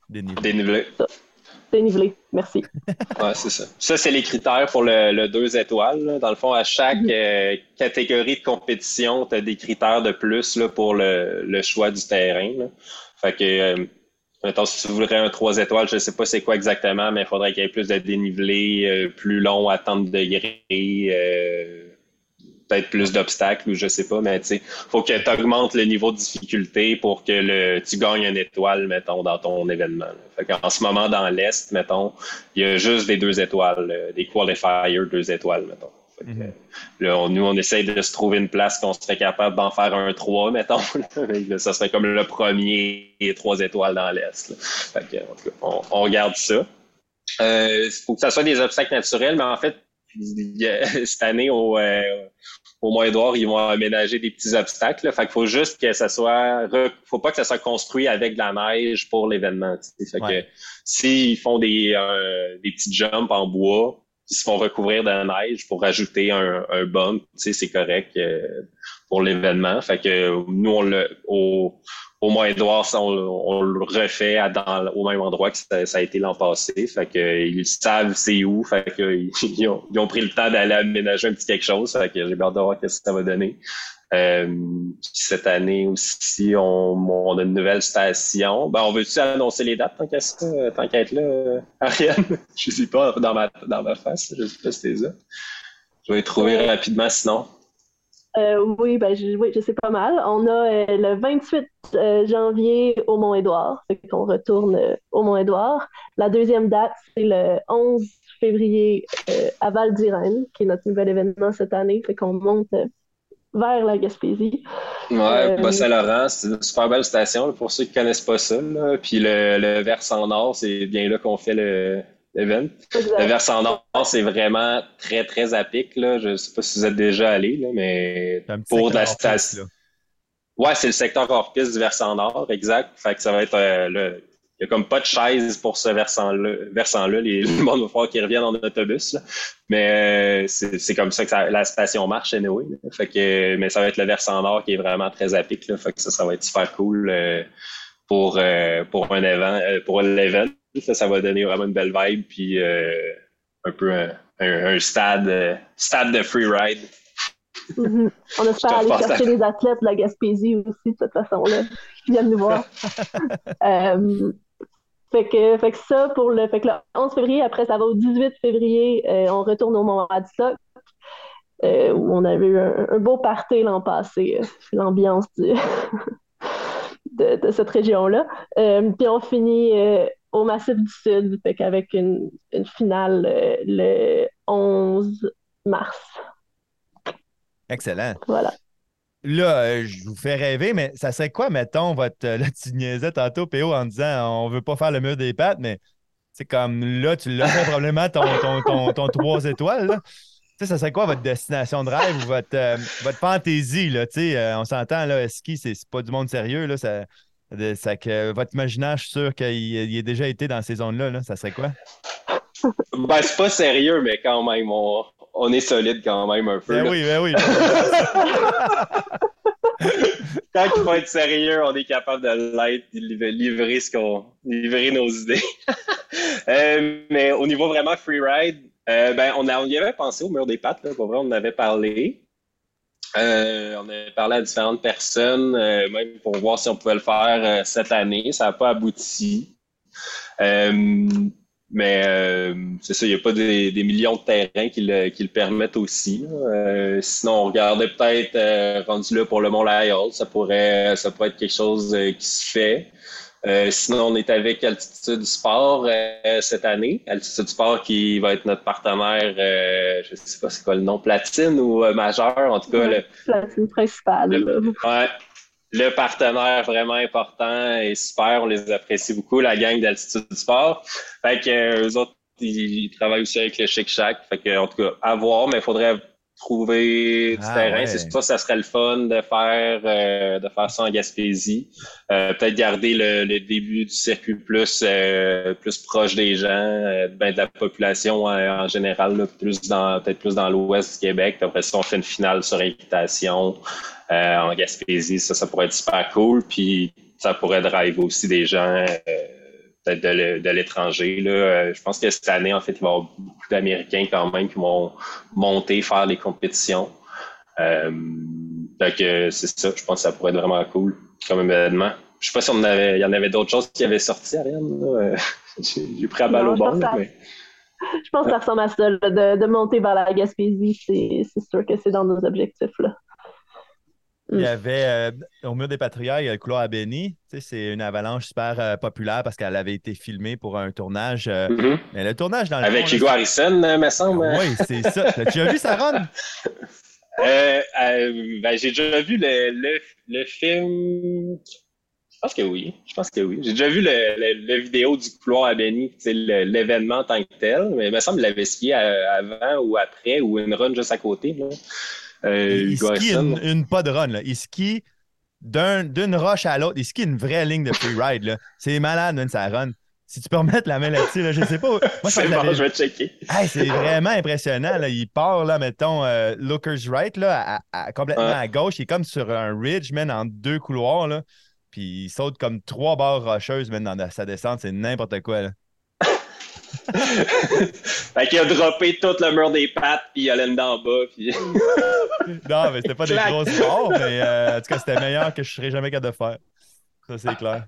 Dénivelé.
Dénivelé, merci.
ouais, c'est ça. Ça, c'est les critères pour le, le 2 étoiles. Dans le fond, à chaque mhm. euh, catégorie de compétition, tu as des critères de plus là, pour le, le, choix du terrain. Fait que Mettons, si tu voudrais un 3 étoiles, je ne sais pas c'est quoi exactement, mais il faudrait qu'il y ait plus de dénivelé, euh, plus long à tant de degrés, euh, peut-être plus d'obstacles ou je sais pas, mais tu faut que tu augmentes le niveau de difficulté pour que le, tu gagnes une étoile, mettons, dans ton événement. en ce moment, dans l'Est, mettons, il y a juste des deux étoiles, euh, des qualifiers deux étoiles, mettons. Mhm. nous, on essaye de se trouver une place qu'on serait capable d'en faire un 3, mettons. ça serait comme le premier et trois étoiles dans l'Est. on, regarde ça. Il euh, faut que ça soit des obstacles naturels, mais en fait, cette année, au, euh, au Mont-Édouard, ils vont aménager des petits obstacles. Là. Fait qu'il faut juste que ça soit. faut pas que ça soit construit avec de la neige pour l'événement. Fait que s'ils font des, euh, des petits jumps en bois, ils se font recouvrir de neige pour rajouter un, un tu sais, c'est correct euh, pour l'événement. Fait que nous, on le, au, au Mont-Édouard, on, on, le refait à, dans, au même endroit que ça, a été l'an passé. Fait que ils savent c'est où. Fait que ils ont, ils ont pris le temps d'aller aménager un petit quelque chose. Fait que j'ai hâte de voir ce que ça va donner. Euh, cette année aussi, on, a une nouvelle station. Ben, on veut-tu annoncer les dates tant qu'à tant qu'à être là, Ariane? je sais pas dans ma, dans ma face, je sais pas si c'est ça. Je vais les trouver rapidement sinon.
Euh, oui, ben, je, oui, je sais pas mal. On a euh, le 28 janvier au Mont-Édouard, fait qu'on retourne au Mont-Édouard. La deuxième date, c'est le 11 février à Val d'Irène, qui est notre nouvel événement cette année, fait qu'on monte vers la Gaspésie.
Ouais, euh, Bas-Saint-Laurent, c'est une super belle station pour ceux qui connaissent pas ça. Puis le, le versant nord, c'est bien là qu'on fait le, l'event. Le versant nord, c'est vraiment très, très à pic. Là. Je sais pas si vous êtes déjà allé, là, mais pour la station. Ouais, c'est le secteur hors piste du versant nord, exact. Fait que ça va être euh, le, il n'y a comme pas de chaise pour ce versant-là. Les, le monde va falloir qu'ils reviennent en autobus. Mais euh, c'est comme ça que la station marche, anyway. Fait que, mais ça va être le versant nord qui est vraiment très à pic. Là. Fait que ça, ça va être super cool euh, pour, euh, pour un événement. pour l'event. Ça, ça va donner vraiment une belle vibe. Puis un peu un, un, stade, stade de free ride.
Mhm. On espère aller chercher les athlètes de la Gaspésie aussi, de cette façon-là, qui viennent nous voir. Euh, fait que, fait que ça, pour le, fait que le 11 février, après, ça va au 18 février, euh, on retourne au Mont Radisson, euh, où on avait eu un, beau party l'an passé, l'ambiance de, de, cette région-là. puis on finit au Massif du Sud, fait qu'avec une, une finale le 11 mars.
Excellent.
Voilà.
Là, euh, je vous fais rêver, mais ça serait quoi, mettons, votre. Là, tu niaisais tantôt, PO, en disant on veut pas faire le mur des pattes, mais c'est comme là, tu l'as fait probablement ton, ton, ton, trois étoiles. Là. sais, ça serait quoi votre destination de rêve ou votre, euh, votre fantaisie? Là, euh, on s'entend, là, ski, c'est pas du monde sérieux. Là, ça, ça, que votre imaginaire, je suis sûr qu'il il déjà été dans ces zones-là. Là, ça serait quoi?
Ben, c'est pas sérieux, mais quand même, on, on est solide quand même un peu.
Ben oui, ben oui.
Quand il faut être sérieux, on est capable de l'être, de livrer ce qu'on, livrer nos idées. Euh, mais au niveau vraiment freeride, euh, ben on, a, y avait pensé au mur des pattes, là, pour vrai, on en avait parlé. Euh, on avait parlé à différentes personnes, même pour voir si on pouvait le faire cette année. Ça n'a pas abouti. Mais euh, c'est ça, il n'y a pas des, millions de terrains qui le, qui le permettent aussi. Euh, sinon, on regardait peut-être euh, rendu là pour le Mont Lyell, ça pourrait, ça pourrait être quelque chose qui se fait. sinon, on est avec Altitude Sport cette année. Altitude Sport qui va être notre partenaire, je ne sais pas c'est quoi le nom, platine ou majeur, en tout cas. le,
platine principal.
ouais, le partenaire vraiment important et super. On les apprécie beaucoup, la gang d'Altitude Sport. Fait que euh, eux autres, ils, travaillent aussi avec le Chic Shack. Fait que, en tout cas, à voir, mais il faudrait trouver du ah, terrain. C'est ça, ça serait le fun de faire euh, de faire ça en Gaspésie. Euh, peut-être garder le, début du circuit plus plus proche des gens, ben, de la population en, général, plus dans peut-être plus dans l'ouest du Québec. après ça, on fait une finale sur invitation. Euh, en Gaspésie. Ça, ça pourrait être super cool. Puis ça pourrait drive aussi des gens euh, peut-être de l'étranger. Euh, je pense que cette année, en fait, il va y avoir beaucoup d'Américains quand même qui vont monter, faire les compétitions. donc, c'est ça. Je pense que ça pourrait être vraiment cool comme événement. Je sais pas si on avait, il y en avait d'autres choses qui avaient sorti, Ariane. J'ai pris à balle au bon.
Je pense que ça ressemble à ça, de, de, monter vers la Gaspésie. C'est sûr que c'est dans nos objectifs. Là.
Il y mm. avait euh, au mur des Patriotes, il y a le couloir à Benny. c'est une avalanche super euh, populaire parce qu'elle avait été filmée pour un tournage. Euh, mm-hmm. Mais le tournage dans le
Avec Hugo Harrison, me semble.
oui, c'est ça. Tu as vu ça, Ron?
ben, j'ai déjà vu le, le, film. Je pense que oui. Je pense que oui. J'ai déjà vu le, vidéo du couloir à Benny, l'événement en tant que tel. Mais il me semble qu'il l'avait skié avant ou après ou une run juste à côté. Là.
Euh, il skie une, pas de run. Là. Il skie d'une roche à l'autre. Il skie une vraie ligne de freeride. C'est malade, ça run. Si tu peux remettre la main là-dessus, là, je sais pas. Moi,
c'est bon, je vais checker.
c'est vraiment impressionnant. Là. Il part, là, mettons, euh, Looker's Right, là, complètement à gauche. Il est comme sur un ridge, man, en deux couloirs. Là. Puis il saute comme trois barres rocheuses, dans sa descente. C'est n'importe quoi. Là.
fait qu'il a droppé tout le mur des pattes, puis il allait en bas. Puis...
non, mais c'était pas des grosses morts, mais euh, en tout cas, c'était meilleur que je serais jamais capable de faire. Ça, c'est clair.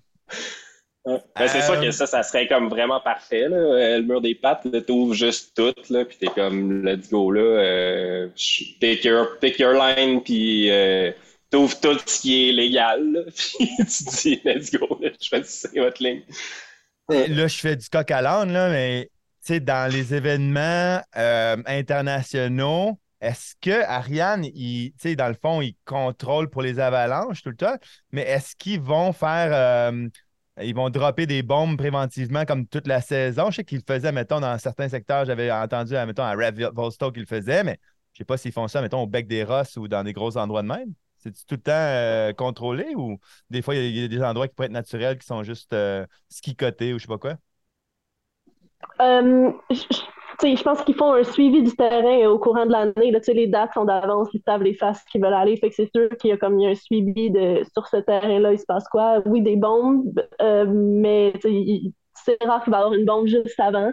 Ben, c'est sûr que euh, ça, ça serait comme vraiment parfait. Là. Euh, le mur des pattes, t'ouvres juste tout, là, puis t'es comme, let's go, là. Euh, pick, your, your line, puis euh, t'ouvres tout ce qui est légal, puis tu dis, let's go, là, je fais votre ligne.
Là, je fais du coq à l'âne, mais dans les événements euh, internationaux, est-ce que Ariane, il, dans le fond, il contrôle pour les avalanches tout le temps, mais est-ce qu'ils vont faire. Euh, ils vont dropper des bombes préventivement comme toute la saison? Je sais qu'ils le faisaient, mettons, dans certains secteurs. J'avais entendu, mettons, à Red Volstoke qu'ils le faisaient, mais je ne sais pas s'ils font ça, mettons, au bec des Rosses ou dans des gros endroits de même. C'est tout le temps euh, contrôlé ou des fois, il y, a des endroits qui pourraient être naturels qui sont juste euh, skicotés ou je sais pas quoi?
Euh, je, pense qu'ils font un suivi du terrain au courant de l'année. Les dates sont d'avance, ils savent les faces qui veulent aller. Fait que c'est sûr qu'il y a comme un suivi de sur ce terrain-là, il se passe quoi? Oui, des bombes, mais c'est rare qu'il va y avoir une bombe juste avant.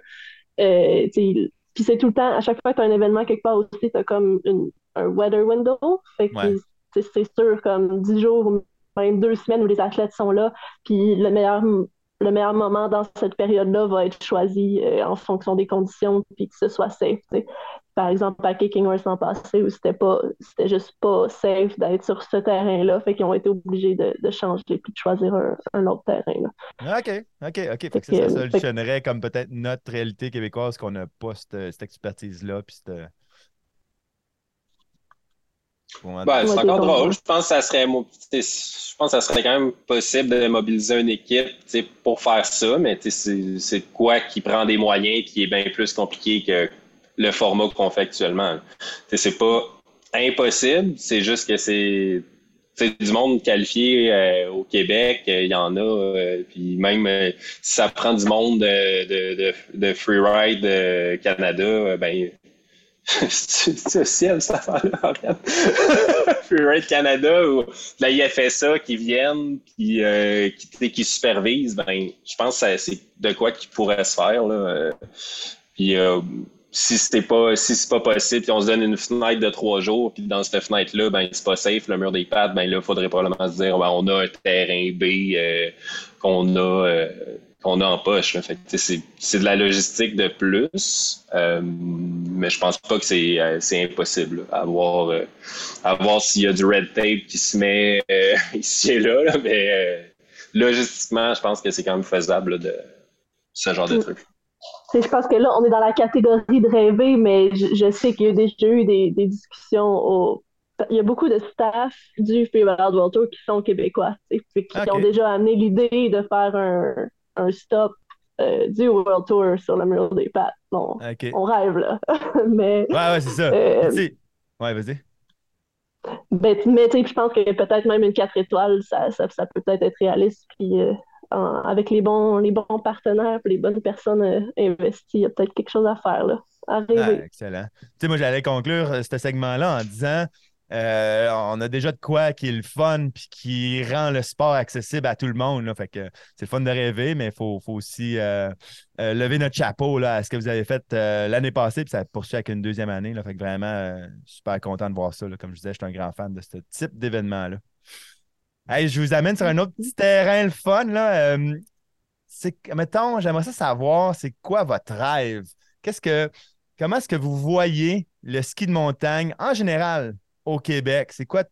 puis c'est tout le temps, à chaque fois que tu as un événement quelque part aussi, tu as comme une, un weather window. Fait que c'est sûr, comme 10 jours, même deux semaines où les athlètes sont là. Puis le meilleur, le meilleur moment dans cette période-là va être choisi euh, en fonction des conditions, puis que ce soit safe. Par exemple, à Kicking Horse l'an passé, où c'était pas c'était juste pas safe d'être sur ce terrain-là, fait qu'ils ont été obligés de, de, changer puis de choisir un, autre terrain.
Là. OK, OK, OK. Fait que ça, solutionnerait comme peut-être notre réalité québécoise qu'on n'a pas cette, cette expertise-là, puis cette
ben, c'est encore drôle. Je pense que ça serait, je pense ça serait quand même possible de mobiliser une équipe pour faire ça, mais c'est quoi qui prend des moyens qui est bien plus compliqué que le format qu'on fait actuellement. C'est pas impossible, c'est juste que c'est du monde qualifié euh, au Québec, il y en a, euh, puis même euh, si ça prend du monde de, de, de, freeride Canada, ben c'est ciel, cette affaire-là, Freeride Canada ou la IFSA qui viennent, qui, euh, qui, qui supervisent, ben, je pense que c'est de quoi qui pourrait se faire. Là. Euh. Puis euh, si c'était pas si c'est pas possible, puis on se donne une fenêtre de trois jours, puis dans cette fenêtre-là, ben c'est pas safe, le mur des pattes, ben là, il faudrait probablement se dire ben, on a un terrain B qu'on a qu'on a en poche. c'est de la logistique de plus, euh, mais je pense pas que c'est euh, impossible à voir, euh, à voir s'il y a du red tape qui se met ici et là, mais logistiquement, je pense que c'est quand même faisable de ce genre de mm. truc.
Je pense que là, on est dans la catégorie de rêver, mais je, sais qu'il y a déjà eu des, des discussions au, il y a beaucoup de staff du Freeride World Tour qui sont québécois, qui ont déjà amené l'idée de faire un, un stop euh, du World Tour sur le mur des pattes. On rêve, là. mais,
ouais, ouais, c'est ça. Euh, ouais, vas-y.
Ben, mais je pense que peut-être même une 4 étoiles, ça, ça, ça peut peut-être être réaliste. Puis euh, avec les bons, les bons partenaires les bonnes personnes investies, il y a peut-être quelque chose à faire. Là, à rêver.
excellent. Tu sais, moi, j'allais conclure ce segment-là en disant euh, on a déjà de quoi qui est le fun puis qui rend le sport accessible à tout le monde. Là. Fait que c'est le fun de rêver, mais il faut, aussi euh, euh, lever notre chapeau là, à ce que vous avez fait l'année passée, puis ça poursuit avec une deuxième année. Là. Fait que vraiment, super content de voir ça. Comme je disais, je suis un grand fan de ce type d'événement-là. je vous amène sur un autre petit terrain le fun. Là. c'est, mettons, j'aimerais ça savoir, c'est quoi votre rêve? Qu'est-ce que, comment est-ce que vous voyez le ski de montagne en général? Au Québec? C'est quoi,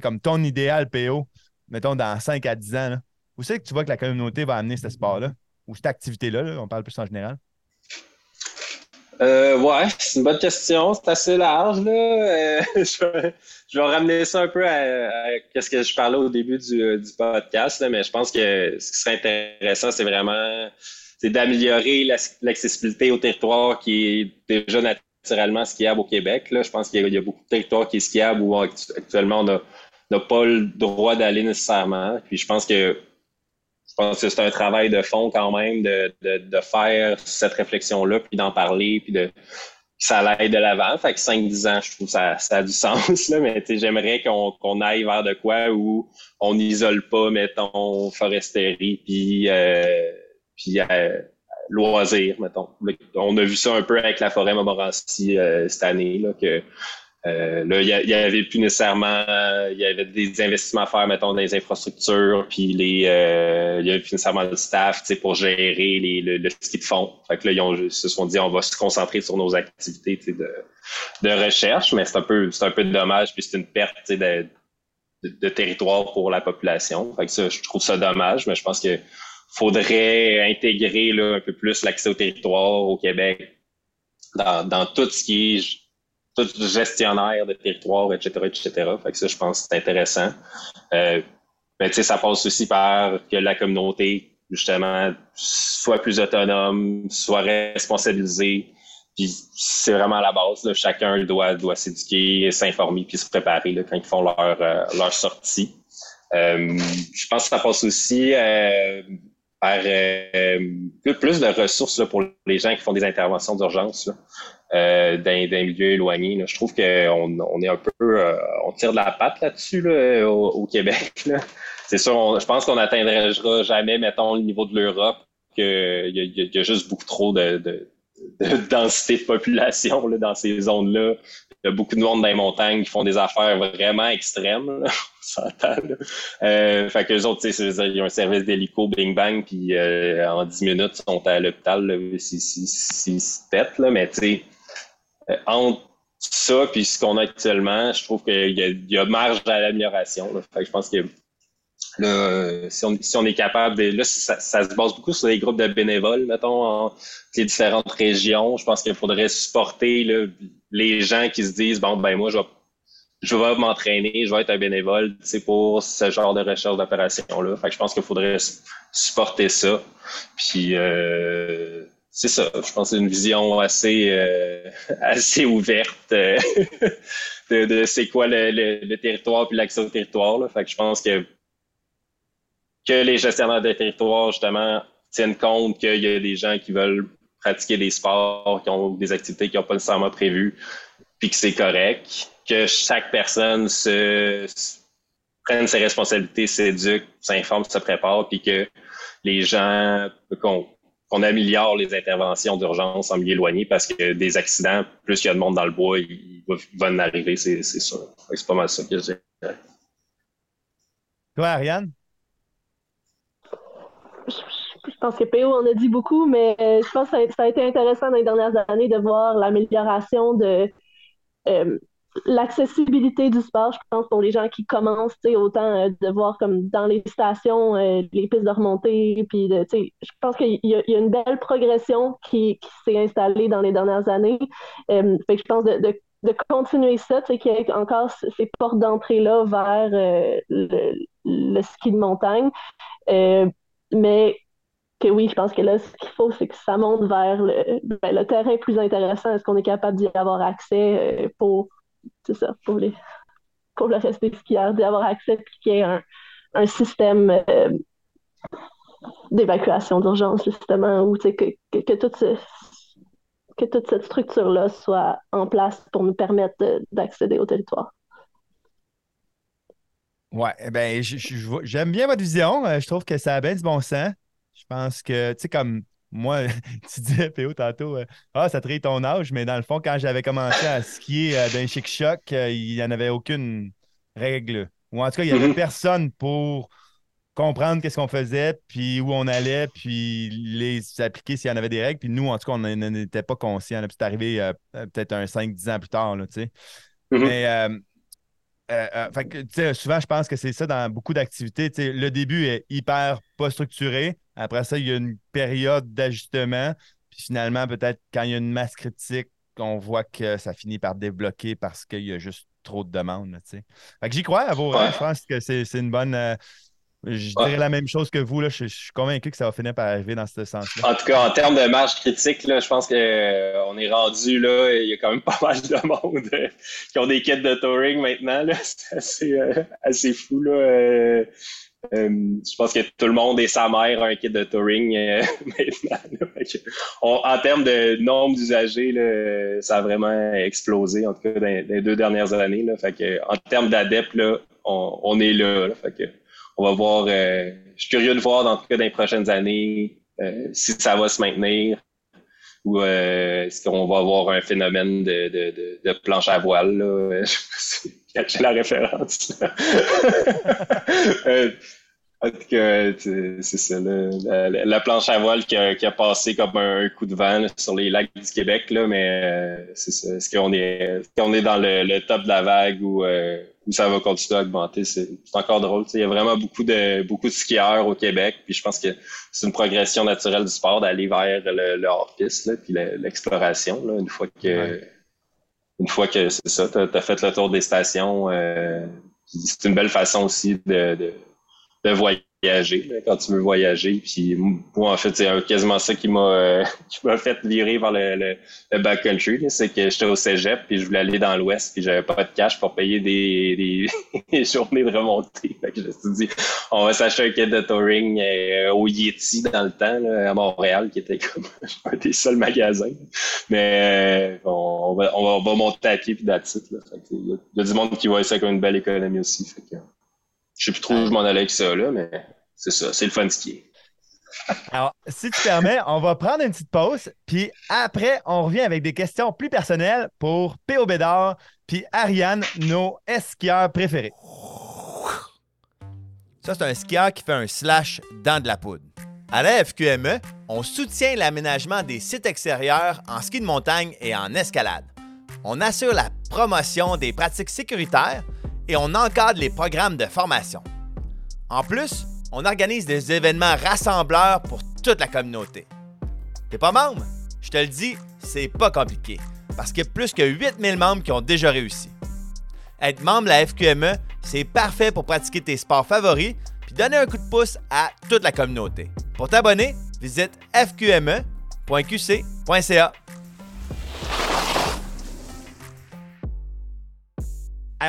comme ton idéal PO, mettons, dans 5 à 10 ans? Là? Où c'est que tu vois que la communauté va amener ce sport-là? Ou cette activité-là? on parle plus en général.
Euh, ouais, c'est une bonne question. C'est assez large. Là. Euh, je, vais, ramener ça un peu à, ce que je parlais au début du, podcast, mais je pense que ce qui serait intéressant, c'est vraiment c'est d'améliorer l'accessibilité au territoire qui est déjà naturel skiable au Québec. Là. Je pense qu'il y, a beaucoup de territoires qui est skiable où actuellement on n'a pas le droit d'aller nécessairement. Puis je pense que je pense que c'est un travail de fond quand même de, faire cette réflexion-là, puis d'en parler, puis de ça l'aide de l'avant. Fait que 5-10 ans, je trouve ça, ça a du sens. Mais j'aimerais qu'on aille vers de quoi où on n'isole pas, mettons, foresterie, puis, euh, puis euh, loisirs, mettons. On a vu ça un peu avec la forêt Montmorency euh, cette année, là, que euh, là, il y, avait plus nécessairement, il y avait des investissements à faire, mettons, dans les infrastructures, puis les, euh, il y avait plus nécessairement le staff, pour gérer les, le, ski de fond. Fait que là, ils, se sont dit, on va se concentrer sur nos activités, de, de recherche, mais c'est un peu, c'est un peu dommage, puis c'est une perte, de, de, de, territoire pour la population. Fait que ça, je trouve ça dommage, mais je pense que faudrait intégrer là, un peu plus l'accès au territoire au Québec dans, dans tout ce qui est tout gestionnaire de territoire, etc., etc. Fait que ça, je pense que c'est intéressant. Euh, mais ça passe aussi par que la communauté, justement, soit plus autonome, soit responsabilisée. Puis c'est vraiment la base. Là. Chacun doit, doit s'éduquer, s'informer, puis se préparer là, quand ils font leur, euh, leur sortie. Euh, je pense que ça passe aussi par euh, plus, de ressources pour les gens qui font des interventions d'urgence euh, dans, dans milieu éloigné. Je trouve qu'on on est un peu, euh, on tire de la patte là-dessus au, Québec. C'est sûr, je pense qu'on n'atteindra jamais, mettons, le niveau de l'Europe, qu'il y, y, a juste beaucoup trop de, densité de population là, dans ces zones-là. Il y a beaucoup de monde dans les montagnes qui font des affaires vraiment extrêmes, là, on s'entend. Euh, fait que les autres, ils ont un service d'hélico, bing bang, puis euh, en 10 minutes, ils sont à l'hôpital s'ils si, si, pètent, là, mais tu sais, euh, entre ça puis ce qu'on a actuellement, je trouve qu'il y, y, a marge à l'amélioration. Fait que je pense que Là, si, on, si on est capable de. Là, ça, ça, se base beaucoup sur les groupes de bénévoles, mettons, en les différentes régions. Je pense qu'il faudrait supporter là, les gens qui se disent bon ben moi je vais je vais m'entraîner, je vais être un bénévole pour ce genre de recherche d'opération-là. Fait que je pense qu'il faudrait supporter ça. Puis euh, c'est ça. Je pense que c'est une vision assez euh, assez ouverte euh, de, de c'est quoi le, le, le, territoire puis l'accès au territoire. Là. Fait que je pense que que les gestionnaires de territoire, justement, tiennent compte qu'il y a des gens qui veulent pratiquer des sports, qui ont des activités qu'ils n'ont pas nécessairement prévues, puis que c'est correct, que chaque personne se, prenne ses responsabilités, s'éduque, s'informe, se prépare, puis que les gens, qu'on améliore les interventions d'urgence en milieu éloigné parce que des accidents, plus il y a de monde dans le bois, ils vont arriver, c'est sûr. C'est pas mal ça que je dirais.
Toi, Ariane?
Je pense que PO en a dit beaucoup, mais euh, je pense que ça a, été intéressant dans les dernières années de voir l'amélioration de euh, l'accessibilité du sport. Je pense pour les gens qui commencent, autant euh, de voir comme dans les stations les pistes de remontée, puis de, je pense qu'il y, a une belle progression qui, s'est installée dans les dernières années. je pense de, de continuer ça, qu'il y ait encore ces portes d'entrée-là vers le, ski de montagne. Mais que oui, je pense que là, ce qu'il faut, c'est que ça monte vers le, ben, terrain plus intéressant. Est-ce qu'on est capable d'y avoir accès euh, pour, c'est ça, pour, les, pour le reste des skieurs, d'y avoir accès puis qu'il y ait un, système euh, d'évacuation d'urgence, justement, où que, que, que toute cette structure-là soit en place pour nous permettre d'accéder au territoire?
Ouais, eh ben, j'aime bien votre vision. Euh, je trouve que ça a bien du bon sens. Je pense que, tu sais, comme moi, tu disais, Péo, tantôt, euh, ah, ça trahit ton âge, mais dans le fond, quand j'avais commencé à skier euh, d'un chic-choc, euh, il n'y en avait aucune règle. Ou en tout cas, il n'y avait mm-hmm. personne pour comprendre qu'est-ce qu'on faisait, puis où on allait, puis les appliquer s'il y en avait des règles. Puis nous, en tout cas, on n'était pas conscients. Puis c'est arrivé peut-être un 5-10 ans plus tard, tu sais. Mm-hmm. Mais fait souvent, je pense que c'est ça dans beaucoup d'activités. Le début est hyper pas structuré. Après ça, il y a une période d'ajustement. Puis finalement, peut-être quand il y a une masse critique, on voit que ça finit par débloquer parce qu'il y a juste trop de demandes. Fait que j'y crois à vos Je pense que c'est une bonne. Euh, je dirais la même chose que vous. Là. Je, suis convaincu que ça va finir par arriver dans ce sens-là.
En tout cas, en termes de marge critique, là, je pense qu'on euh, est rendu là. Il y a quand même pas mal de monde euh, qui ont des kits de touring maintenant. C'est assez, assez fou. Là. Euh, je pense que tout le monde et sa mère a un kit de touring euh, maintenant. en termes de nombre d'usagers, ça a vraiment explosé, en tout cas, dans, les deux dernières années. Là, fait que, en termes d'adeptes, on, on, est là. fait que, on va voir. Euh, je suis curieux de voir, en tout cas, dans les prochaines années, si ça va se maintenir ou est-ce qu'on va avoir un phénomène de, de, de, planche à voile. Là. J'ai la référence. En tout cas, c'est ça. Là, la, planche à voile qui a, qui a, passé comme un coup de vent sur les lacs du Québec, là, mais euh, c'est ça. Est-ce qu'on est, est, qu'on est dans le, le, top de la vague ou, euh, ça va continuer à augmenter? C'est encore drôle. Il y a vraiment beaucoup de beaucoup de skieurs au Québec. Puis je pense que c'est une progression naturelle du sport d'aller vers le, le hors-piste, puis l'exploration. Une fois que une fois que c'est ça, tu as, fait le tour des stations, euh, c'est une belle façon aussi de, de de voyager quand tu veux voyager. Puis moi, en fait, c'est quasiment ça qui m'a euh, qui m'a fait virer vers le, le, backcountry. C'est que j'étais au cégep, puis je voulais aller dans l'ouest, puis j'avais pas de cash pour payer des, des, journées de remontée. Fait que je me suis dit, on va s'acheter un kit de touring euh, au Yeti dans le temps, à Montréal, qui était comme un des seuls magasins. Mais euh, on, va, on, va, monter à pied, puis d'attitude. Il y, a du monde qui voit ça comme une belle économie aussi. Fait que, je sais plus trop où je m'en allais avec ça, là, mais c'est ça, c'est le fun skier.
Alors, si tu permets, on va prendre une petite pause, puis après, on revient avec des questions plus personnelles pour P.O. Bédard puis Ariane, nos skieurs préférés.
Ça, c'est un skieur qui fait un slash dans de la poudre. À la FQME, on soutient l'aménagement des sites extérieurs en ski de montagne et en escalade. On assure la promotion des pratiques sécuritaires et on encadre les programmes de formation. En plus, on organise des événements rassembleurs pour toute la communauté. T'es pas membre? Je te le dis, c'est pas compliqué, parce qu'il y a plus que 8000 membres qui ont déjà réussi. Être membre de la FQME, c'est parfait pour pratiquer tes sports favoris puis donner un coup de pouce à toute la communauté. Pour t'abonner, visite fqme.qc.ca.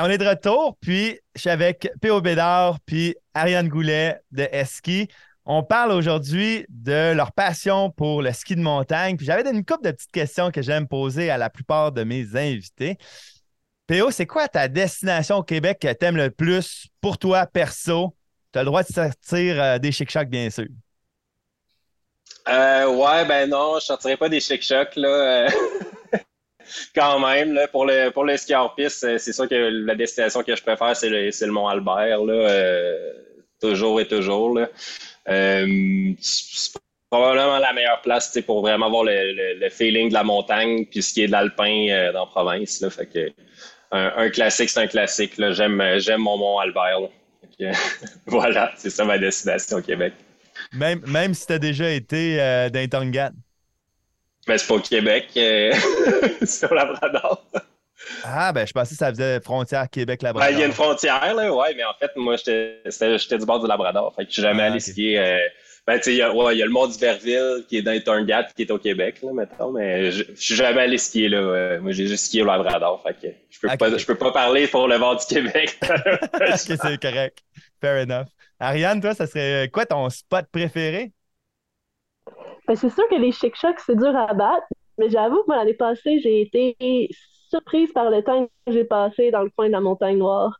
on est de retour, puis je suis avec P.O. Bédard puis Ariane Goulet de Eski. On parle aujourd'hui de leur passion pour le ski de montagne. Puis j'avais une couple de petites questions que j'aime poser à la plupart de mes invités. PO, c'est quoi ta destination au Québec que tu aimes le plus pour toi, perso? Tu as le droit de sortir euh, des chic-chocs, bien sûr.
Euh, ouais, ben non, je sortirai pas des chic-chocs, là. Euh, quand même, là, pour le, pour le ski hors piste, c'est sûr que la destination que je préfère, c'est le, Mont Albert, là. toujours et toujours, là. c'est probablement la meilleure place, pour vraiment avoir le, le, feeling de la montagne, puis ce qui est de l'alpin dans la province, là. Fait que, un, classique, c'est un classique. J'aime, mon Mont Albert. voilà, c'est ça ma destination au Québec.
Même, même si tu as déjà été euh, dans Tongan.
Mais c'est pas au Québec, euh, c'est au Labrador.
Ah, ben, je pensais que ça faisait frontière Québec-Labrador.
Ben, il y a une frontière, là, ouais, mais en fait, moi, j'étais du bord du Labrador. Fait que je suis jamais ah, allé skier. Euh, ben, tu sais, il y, a le mont d'Iberville qui est dans Turngat qui est au Québec, là, maintenant, mais je, suis jamais allé skier là. Euh, moi, j'ai juste skié au Labrador. Fait que je peux, pas, je peux pas parler pour le vent du Québec.
ok, c'est correct. Fair enough. Ariane, toi, ça serait quoi ton spot préféré?
Ben, c'est sûr que les chic chocs c'est dur à battre, mais j'avoue que l'année passée, j'ai été surprise par le temps que j'ai passé dans le coin de la montagne noire.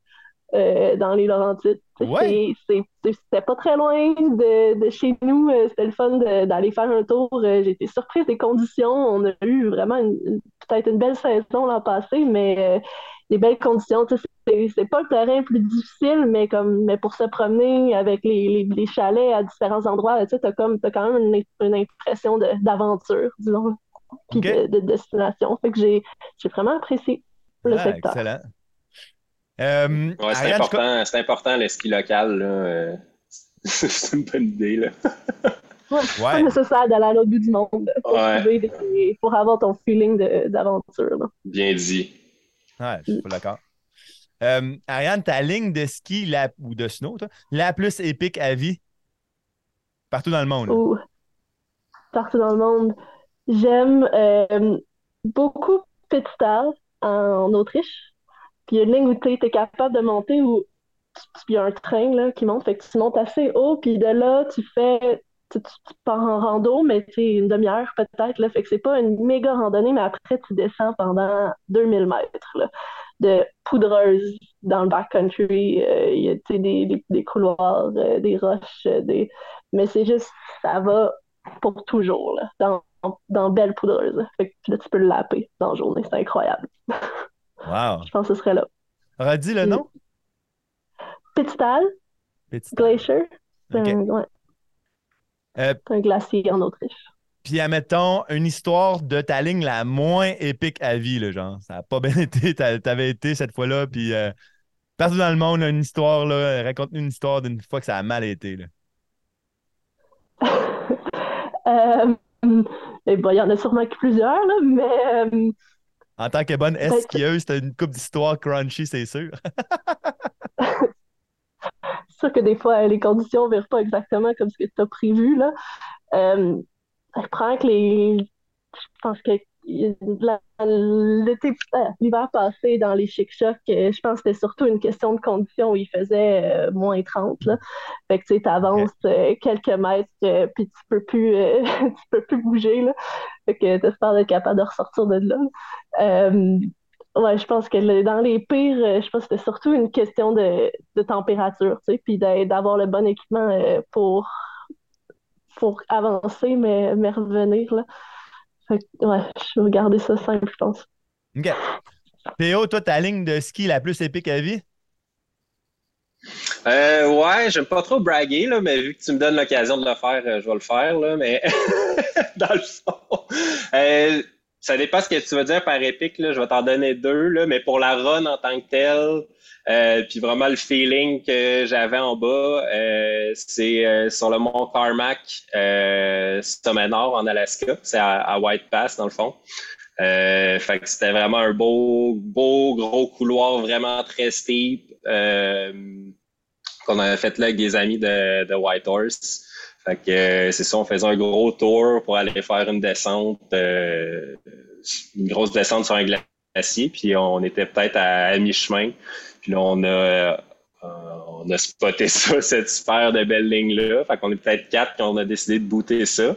Euh, dans les Laurentides. C'était pas très loin de, chez nous. Euh, c'était le fun d'aller faire un tour. Euh, j'ai été surprise des conditions. On a eu vraiment peut-être une belle saison l'an passé, mais des belles conditions. C'est pas le terrain le plus difficile, mais comme mais pour se promener avec les, les, chalets à différents endroits, tu as, comme, as quand même une, impression d'aventure, disons, puis de, destination. Fait que j'ai vraiment apprécié le secteur.
Excellent.
Euh, c'est important, c'est important le ski local. Euh, c'est une bonne idée. Là.
ouais, c'est pas nécessaire d'aller à l'autre bout du monde pour, avoir ton feeling d'aventure.
Bien dit.
Ouais, je suis pas d'accord. Euh, Ariane, ta ligne de ski ou de snow, la plus épique à vie? Partout dans le monde.
partout dans le monde. J'aime beaucoup Pitstall en Autriche. Puis il y a une ligne où tu es capable de monter où il y a un train là, qui monte, fait que tu montes assez haut, puis de là, tu fais. Tu, pars en rando, mais tu une demi-heure peut-être, fait que c'est pas une méga randonnée, mais après, tu descends pendant 2000 mètres de poudreuse dans le backcountry. Euh, il y a des, des, couloirs, euh, des roches, euh, des... mais c'est juste, ça va pour toujours là, dans, dans belle poudreuse. Fait que là, tu peux le laper dans la journée, c'est incroyable.
Wow.
Je pense que ce serait là.
Redis le nom?
Pittstal. Glacier. C'est un, euh, un, glacier en Autriche.
Puis, admettons, une histoire de ta ligne la moins épique à vie, là, genre. Ça n'a pas bien été. T'avais été cette fois-là, puis euh, partout dans le monde, une histoire, là. Raconte-nous une histoire d'une fois que ça a mal été, là.
euh, eh ben, il y en a sûrement plusieurs, là, mais euh,
en tant que bonne ben, skieuse, t'as une coupe d'histoire crunchy, c'est sûr.
c'est sûr que des fois, les conditions ne virent pas exactement comme ce que tu as prévu. Là. Euh, je prends que les. Je pense que euh, l'hiver passé dans les chic-chocs, euh, je pense que c'était surtout une question de conditions où il faisait moins 30. Là. Fait que tu avances quelques mètres, puis tu peux plus tu peux plus bouger. Là. Fait que tu espères être capable de ressortir de là. Euh, ouais, je pense que dans les pires, euh, je pense que c'était surtout une question de, température, tu sais, puis d'avoir le bon équipement euh, pour pour avancer, mais, mais revenir. Là. Fait que, ouais, je vais garder ça simple, je pense.
OK. Théo, toi, ta ligne de ski la plus épique à vie?
Euh, ouais, j'aime pas trop braguer, là, mais vu que tu me donnes l'occasion de le faire, euh, je vais le faire. Là, mais dans le fond, euh, ça dépend ce que tu veux dire par épique. Là, je vais t'en donner deux, là, mais pour la run en tant que telle, euh, puis vraiment le feeling que j'avais en bas, euh, c'est euh, sur le mont Carmack, euh, sommet nord en Alaska. C'est à, White Pass dans le fond. Fait que c'était vraiment un beau, beau gros couloir vraiment très steep qu'on avait fait là avec des amis de, de White Horse. Fait que c'est ça, on faisait un gros tour pour aller faire une descente, une grosse descente sur un glacier, puis on était peut-être à, mi-chemin. Puis là, on a, euh, on a spoté ça, cette super de belle ligne-là. Fait qu'on est peut-être quatre qui on a décidé de booter ça.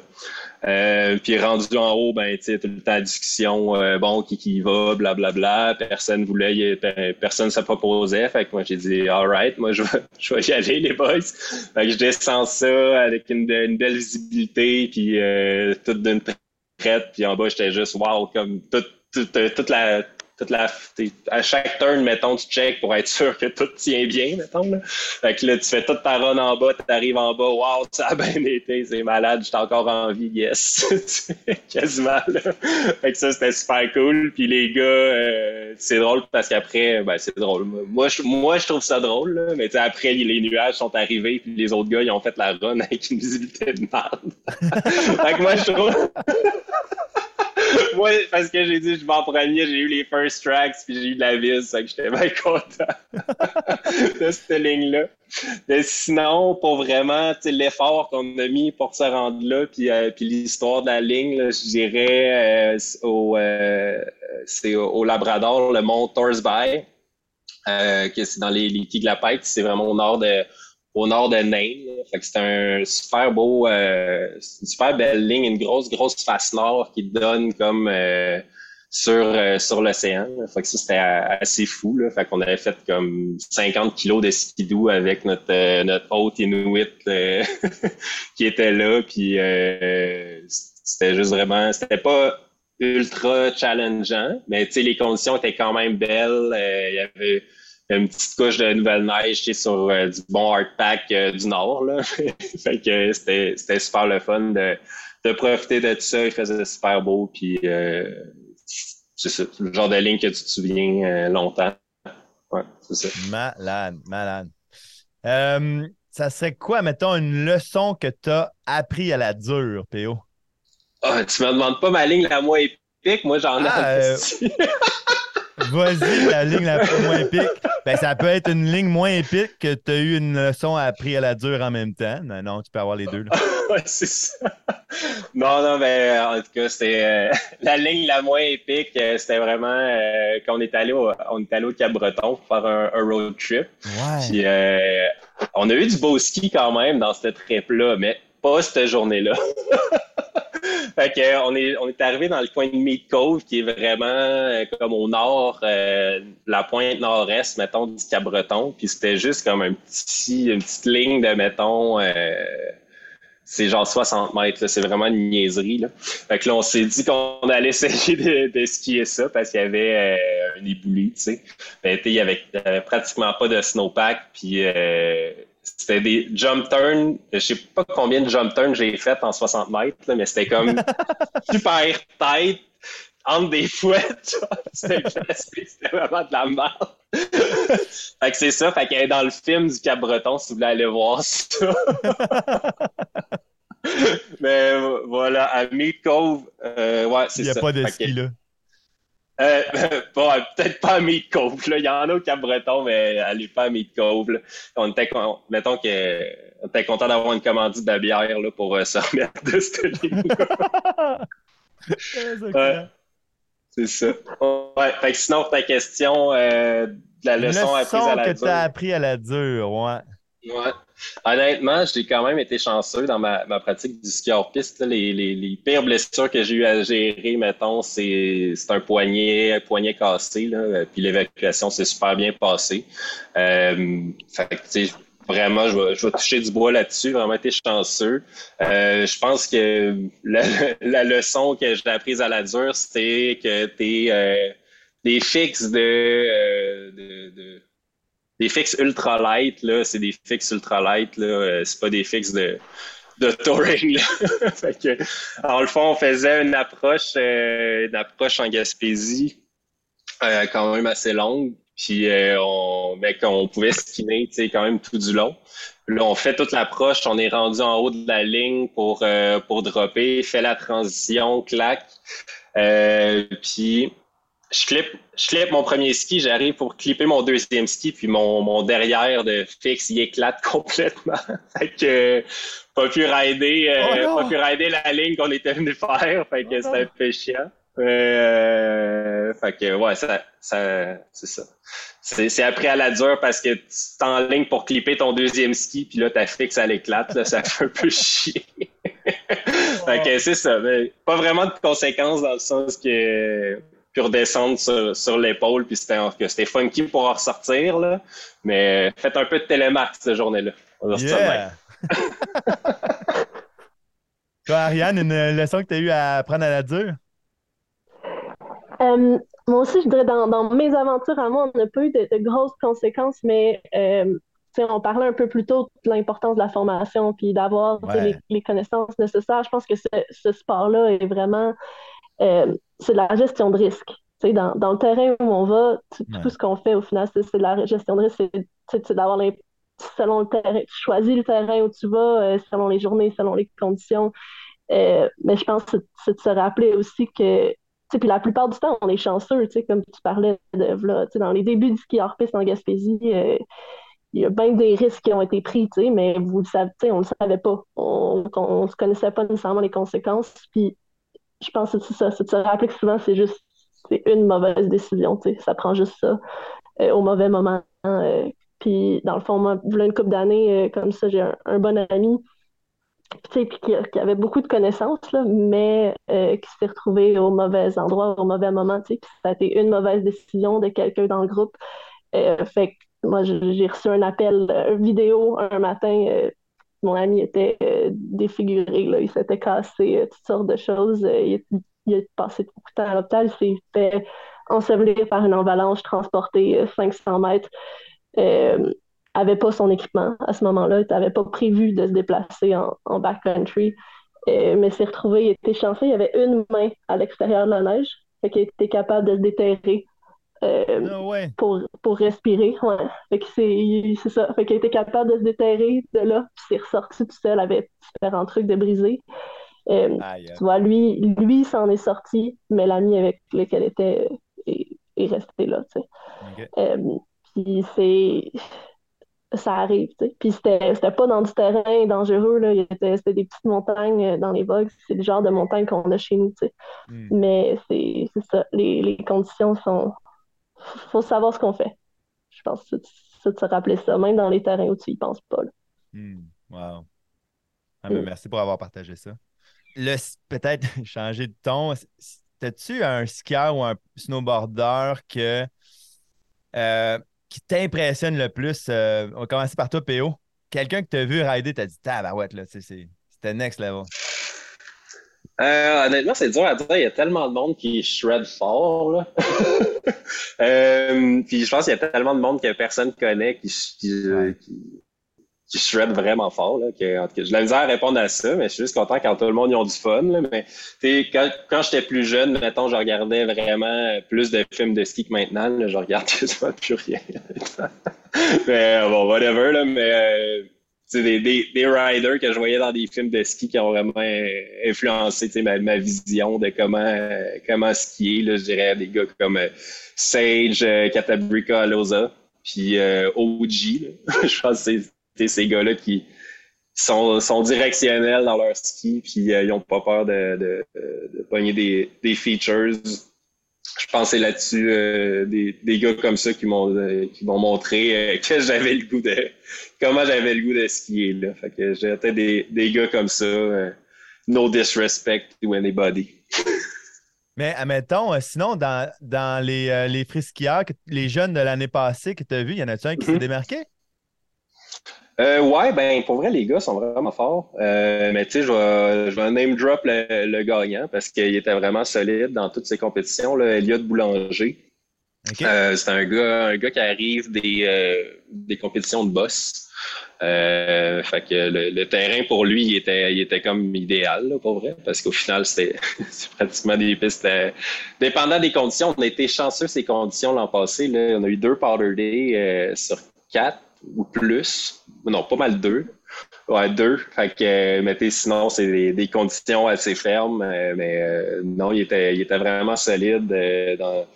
Euh, puis rendu en haut, ben, tu sais, tout le temps discussion, euh, bon, qui qui va, blablabla. Bla, bla. Personne voulait, personne se proposait. Fait que moi, j'ai dit, alright, moi, je vais, je vais y aller, les boys. Fait que je descends ça avec une, une belle visibilité, puis euh, toute d'une traite. Puis en bas, j'étais juste, wow, comme toute, toute, toute la toute la, à chaque turn, mettons, tu check pour être sûr que tout tient bien, mettons. Là. Fait que là, tu fais toute ta run en bas, tu arrives en bas, wow, ça a bien été, c'est malade, j'étais encore en vie, yes. Quasiment, là. Fait que ça, c'était super cool. Puis les gars, euh, c'est drôle parce qu'après, ben, c'est drôle. Moi je, moi, je trouve ça drôle, là, mais après, les nuages sont arrivés, puis les autres gars, ils ont fait la run avec une visibilité de merde. fait que moi, je trouve. Moi, parce que j'ai dit je m'en premier, j'ai eu les first tracks, puis j'ai eu de la vis, que j'étais bien content de cette ligne-là. Mais sinon, pour vraiment l'effort qu'on a mis pour se rendre là, puis, euh, puis l'histoire de la ligne, là, je dirais euh, au, euh, c'est au, Labrador, le mont Thorsby, que c'est dans les, les Tiglapites, c'est vraiment au nord de au nord de Nain. Fait que c'est un super beau, euh, une super belle ligne, une grosse, grosse face nord qui donne comme euh, sur, euh, sur l'océan. C'était assez fou. Là. Fait avait fait comme 50 kilos de skidoo avec notre, notre hôte Inuit qui était là. Puis c'était juste vraiment, c'était pas ultra challengeant, mais les conditions étaient quand même belles. Il y avait une petite couche de nouvelle neige sur euh, du bon hardpack euh, du nord. Là. fait que c'était, c'était super le fun de, de profiter de tout ça. Il faisait super beau. Puis euh, c'est le genre de ligne que tu te souviens longtemps. Ouais, c'est ça.
Malade, malade. ça serait quoi, mettons, une leçon que tu as appris à la dure, PO?
Ah, tu me demandes pas ma ligne la moins épique, moi j'en ai ah,
Vas-y, la ligne la plus moins épique. Ben, ça peut être une ligne moins épique que tu as eu une leçon appris à la dure en même temps. Non, non, tu peux avoir les deux.
ouais, c'est ça. Non, non, mais en tout cas, c'était euh, la ligne la moins épique. Euh, c'était vraiment euh, quand on est allé au, on est allé au Cap-Breton pour faire un, road trip.
Ouais.
Puis, on a eu du beau ski quand même dans cette trip-là, mais pas cette journée-là. fait que, on est, on est arrivé dans le coin de Meat Cove, qui est vraiment euh, comme au nord, euh, la pointe nord-est, mettons, du Cap-Breton. Puis c'était juste comme un petit, une petite ligne de, mettons, euh, c'est genre 60 mètres. C'est vraiment une niaiserie. Là. Fait que là, on s'est dit qu'on allait essayer de, skier ça parce qu'il y avait un éboulis, tu sais. il y avait, pratiquement pas de snowpack. Puis c'était des jump turns. Je sais pas combien de jump turns j'ai fait en 60 mètres, là, mais c'était comme super tight entre des fouettes. c'était vraiment de la merde. fait que c'est ça. Fait qu'elle est dans le film du Cap-Breton si vous voulez aller voir ça. mais voilà, à Meat Cove, euh, ouais, c'est ça.
Il n'y a pas de ski là.
Euh, bon, peut-être pas à Meat Cove. Là. Il y en a au Cap-Breton, mais elle n'est pas à Meat Cove. On était, mettons que, on était content d'avoir une commandite de bière là, pour euh, se remettre de cette ligne ouais, C'est ça. Ouais, fait que sinon, ta question euh, de la leçon, apprise à la
que tu as appris à la dure, ouais.
Honnêtement, j'ai quand même été chanceux dans ma, pratique du ski hors piste. Les, pires blessures que j'ai eu à gérer, mettons, c'est un poignet, un poignet cassé. Puis l'évacuation s'est super bien passée. Euh, fait que, vraiment, je vais, toucher du bois là-dessus, vraiment été chanceux. Euh, je pense que la, leçon que j'ai apprise à la dure, c'était que tes, euh, des fixes de, de, des fixes ultra light, là, c'est des fixes ultra light, là, c'est pas des fixes de, de touring. fait que, en le fond, on faisait une approche, une approche en Gaspésie, quand même assez longue. Puis euh, on, ben, on pouvait skiner quand même tout du long. là, on fait toute l'approche, on est rendu en haut de la ligne pour, euh, pour dropper, fait la transition, clac. Euh, puis je clip, je mon premier ski, j'arrive pour clipper mon deuxième ski, puis mon, mon derrière de fixe, il éclate complètement. fait que pas pu rider, euh, oh pas pu rider la ligne qu'on était venu faire. Fait que oh c'était un peu chiant. Euh, fait que, ouais, ça, ça c'est ça. C'est après à la dure parce que tu es en ligne pour clipper ton deuxième ski, puis là, ta fixe, elle éclate, là, ça fait un peu chier. fait que c'est ça. Mais pas vraiment de conséquences dans le sens que puis redescendre sur, sur l'épaule, puis c'était c'était funky pour en ressortir, là. Mais faites un peu de télémarque cette journée-là.
Yeah. Toi, Ariane, une leçon que tu as eu à apprendre à la dure?
Euh, moi aussi, je dirais, dans, dans, mes aventures à moi, on n'a pas eu de, grosses conséquences, mais euh, on parlait un peu plus tôt de l'importance de la formation, puis d'avoir les, connaissances nécessaires. Je pense que ce, ce sport-là est vraiment, euh, c'est la gestion de risque. Dans, dans, le terrain où on va, tout ce qu'on fait au final, c'est la gestion de risque, c'est d'avoir selon le terrain, tu choisis le terrain où tu vas, euh, selon les journées, selon les conditions. mais je pense que c'est de se rappeler aussi que puis la plupart du temps, on est chanceux, comme tu parlais de là, dans les débuts du ski hors piste en Gaspésie, euh, il y a bien des risques qui ont été pris, mais vous le savez, on ne le savait pas. On ne se connaissait pas nécessairement les conséquences. Puis je pense que c'est ça, c'est de se que souvent, c'est juste c'est une mauvaise décision. Ça prend juste ça euh, au mauvais moment. Euh, puis dans le fond, moi, une couple d'années, comme ça, j'ai un, bon ami qui, qui, avait beaucoup de connaissances, là, mais euh, qui s'est retrouvé au mauvais endroit, au mauvais moment. Puis ça a été une mauvaise décision de quelqu'un dans le groupe. Euh, fait que moi, j'ai reçu un appel euh, vidéo un matin. Mon ami était défiguré, là, il s'était cassé toutes sortes de choses. Il, il, a passé beaucoup de temps à l'hôpital. Il s'est fait ensevelir par une avalanche, transporté 500 mètres. Avait pas son équipement à ce moment-là, il n'avait pas prévu de se déplacer en, backcountry, euh, mais s'est retrouvé, il était chanceux, il avait une main à l'extérieur de la neige, fait qu'il était capable de se déterrer euh, ah pour, pour respirer. Ouais. Fait que c'est ça. Fait qu'il était capable de se déterrer de là, puis s'est ressorti tout seul avec différents trucs de brisé. Euh, tu vois, lui, lui s'en est sorti, mais l'ami avec lequel il était est, est resté là. Tu sais. puis c'est ça arrive. Puis c'était, pas dans du terrain dangereux, là. c'était des petites montagnes euh, dans les bogs. C'est le genre de montagne qu'on a chez nous. Hmm. Mais c'est, ça. Les, les, conditions sont. Faut savoir ce qu'on fait. Je pense que c'est de se rappeler ça, même dans les terrains où tu y penses pas.
Hmm. Wow. Ah, ben, hmm. Merci pour avoir partagé ça. Le, peut-être changer de ton. T'as-tu un skieur ou un snowboarder que. Euh, qui t'impressionne le plus? Euh, on va commencer par toi, PO. Quelqu'un que tu as vu rider, t'as dit, tabarouette, là, c'était next level.
Euh, honnêtement, c'est dur à dire. Il y a tellement de monde qui shred fort. Là. euh, puis je pense qu'il y a tellement de monde que personne connaît qui, qui, qui shred vraiment fort. Là, que, en tout cas, j'ai la misère à répondre à ça, mais je suis juste content quand tout le monde y a du fun. Là, mais quand, quand j'étais plus jeune, mettons, je regardais vraiment plus de films de ski que maintenant. Là, je regarde quasiment plus rien. mais bon, whatever, là, mais euh, des, des, des, riders que je voyais dans des films de ski qui ont vraiment influencé ma, vision de comment, comment skier. Là, je dirais des gars comme euh, Sage, euh, Catabrica Aloza, puis euh, OG. je pense que c'est ces gars-là qui sont, directionnels dans leur ski, puis euh, ils n'ont pas peur de, pogner des, features. Je pensais là-dessus euh, des, des, gars comme ça qui m'ont euh, qui m'ont montré que j'avais le goût de comment j'avais le goût de skier là. Fait que j'étais des, des gars comme ça. no disrespect to anybody.
Mais admettons, sinon, dans, dans les, les les jeunes de l'année passée que tu as vus, y en a-tu un qui s'est mm-hmm. démarqué?
Euh, ouais, ben pour vrai, les gars sont vraiment forts. Euh, mais tu sais, je vais, je vais name drop le, le gagnant parce qu'il était vraiment solide dans toutes ses compétitions, là, Elliot Boulanger. Euh, c'est un gars, un gars qui arrive des, euh, des compétitions de boss. Euh, fait que le, terrain pour lui, il était, il était comme idéal, là, pour vrai, parce qu'au final, c'était pratiquement des pistes. Dépendant des conditions, on a été chanceux ces conditions l'an passé. Là, on a eu deux powder day euh, sur quatre ou plus. Non, pas mal deux. Ouais, deux. Fait que, mais sinon, c'est des, conditions assez fermes. mais non, il était, il était vraiment solide dans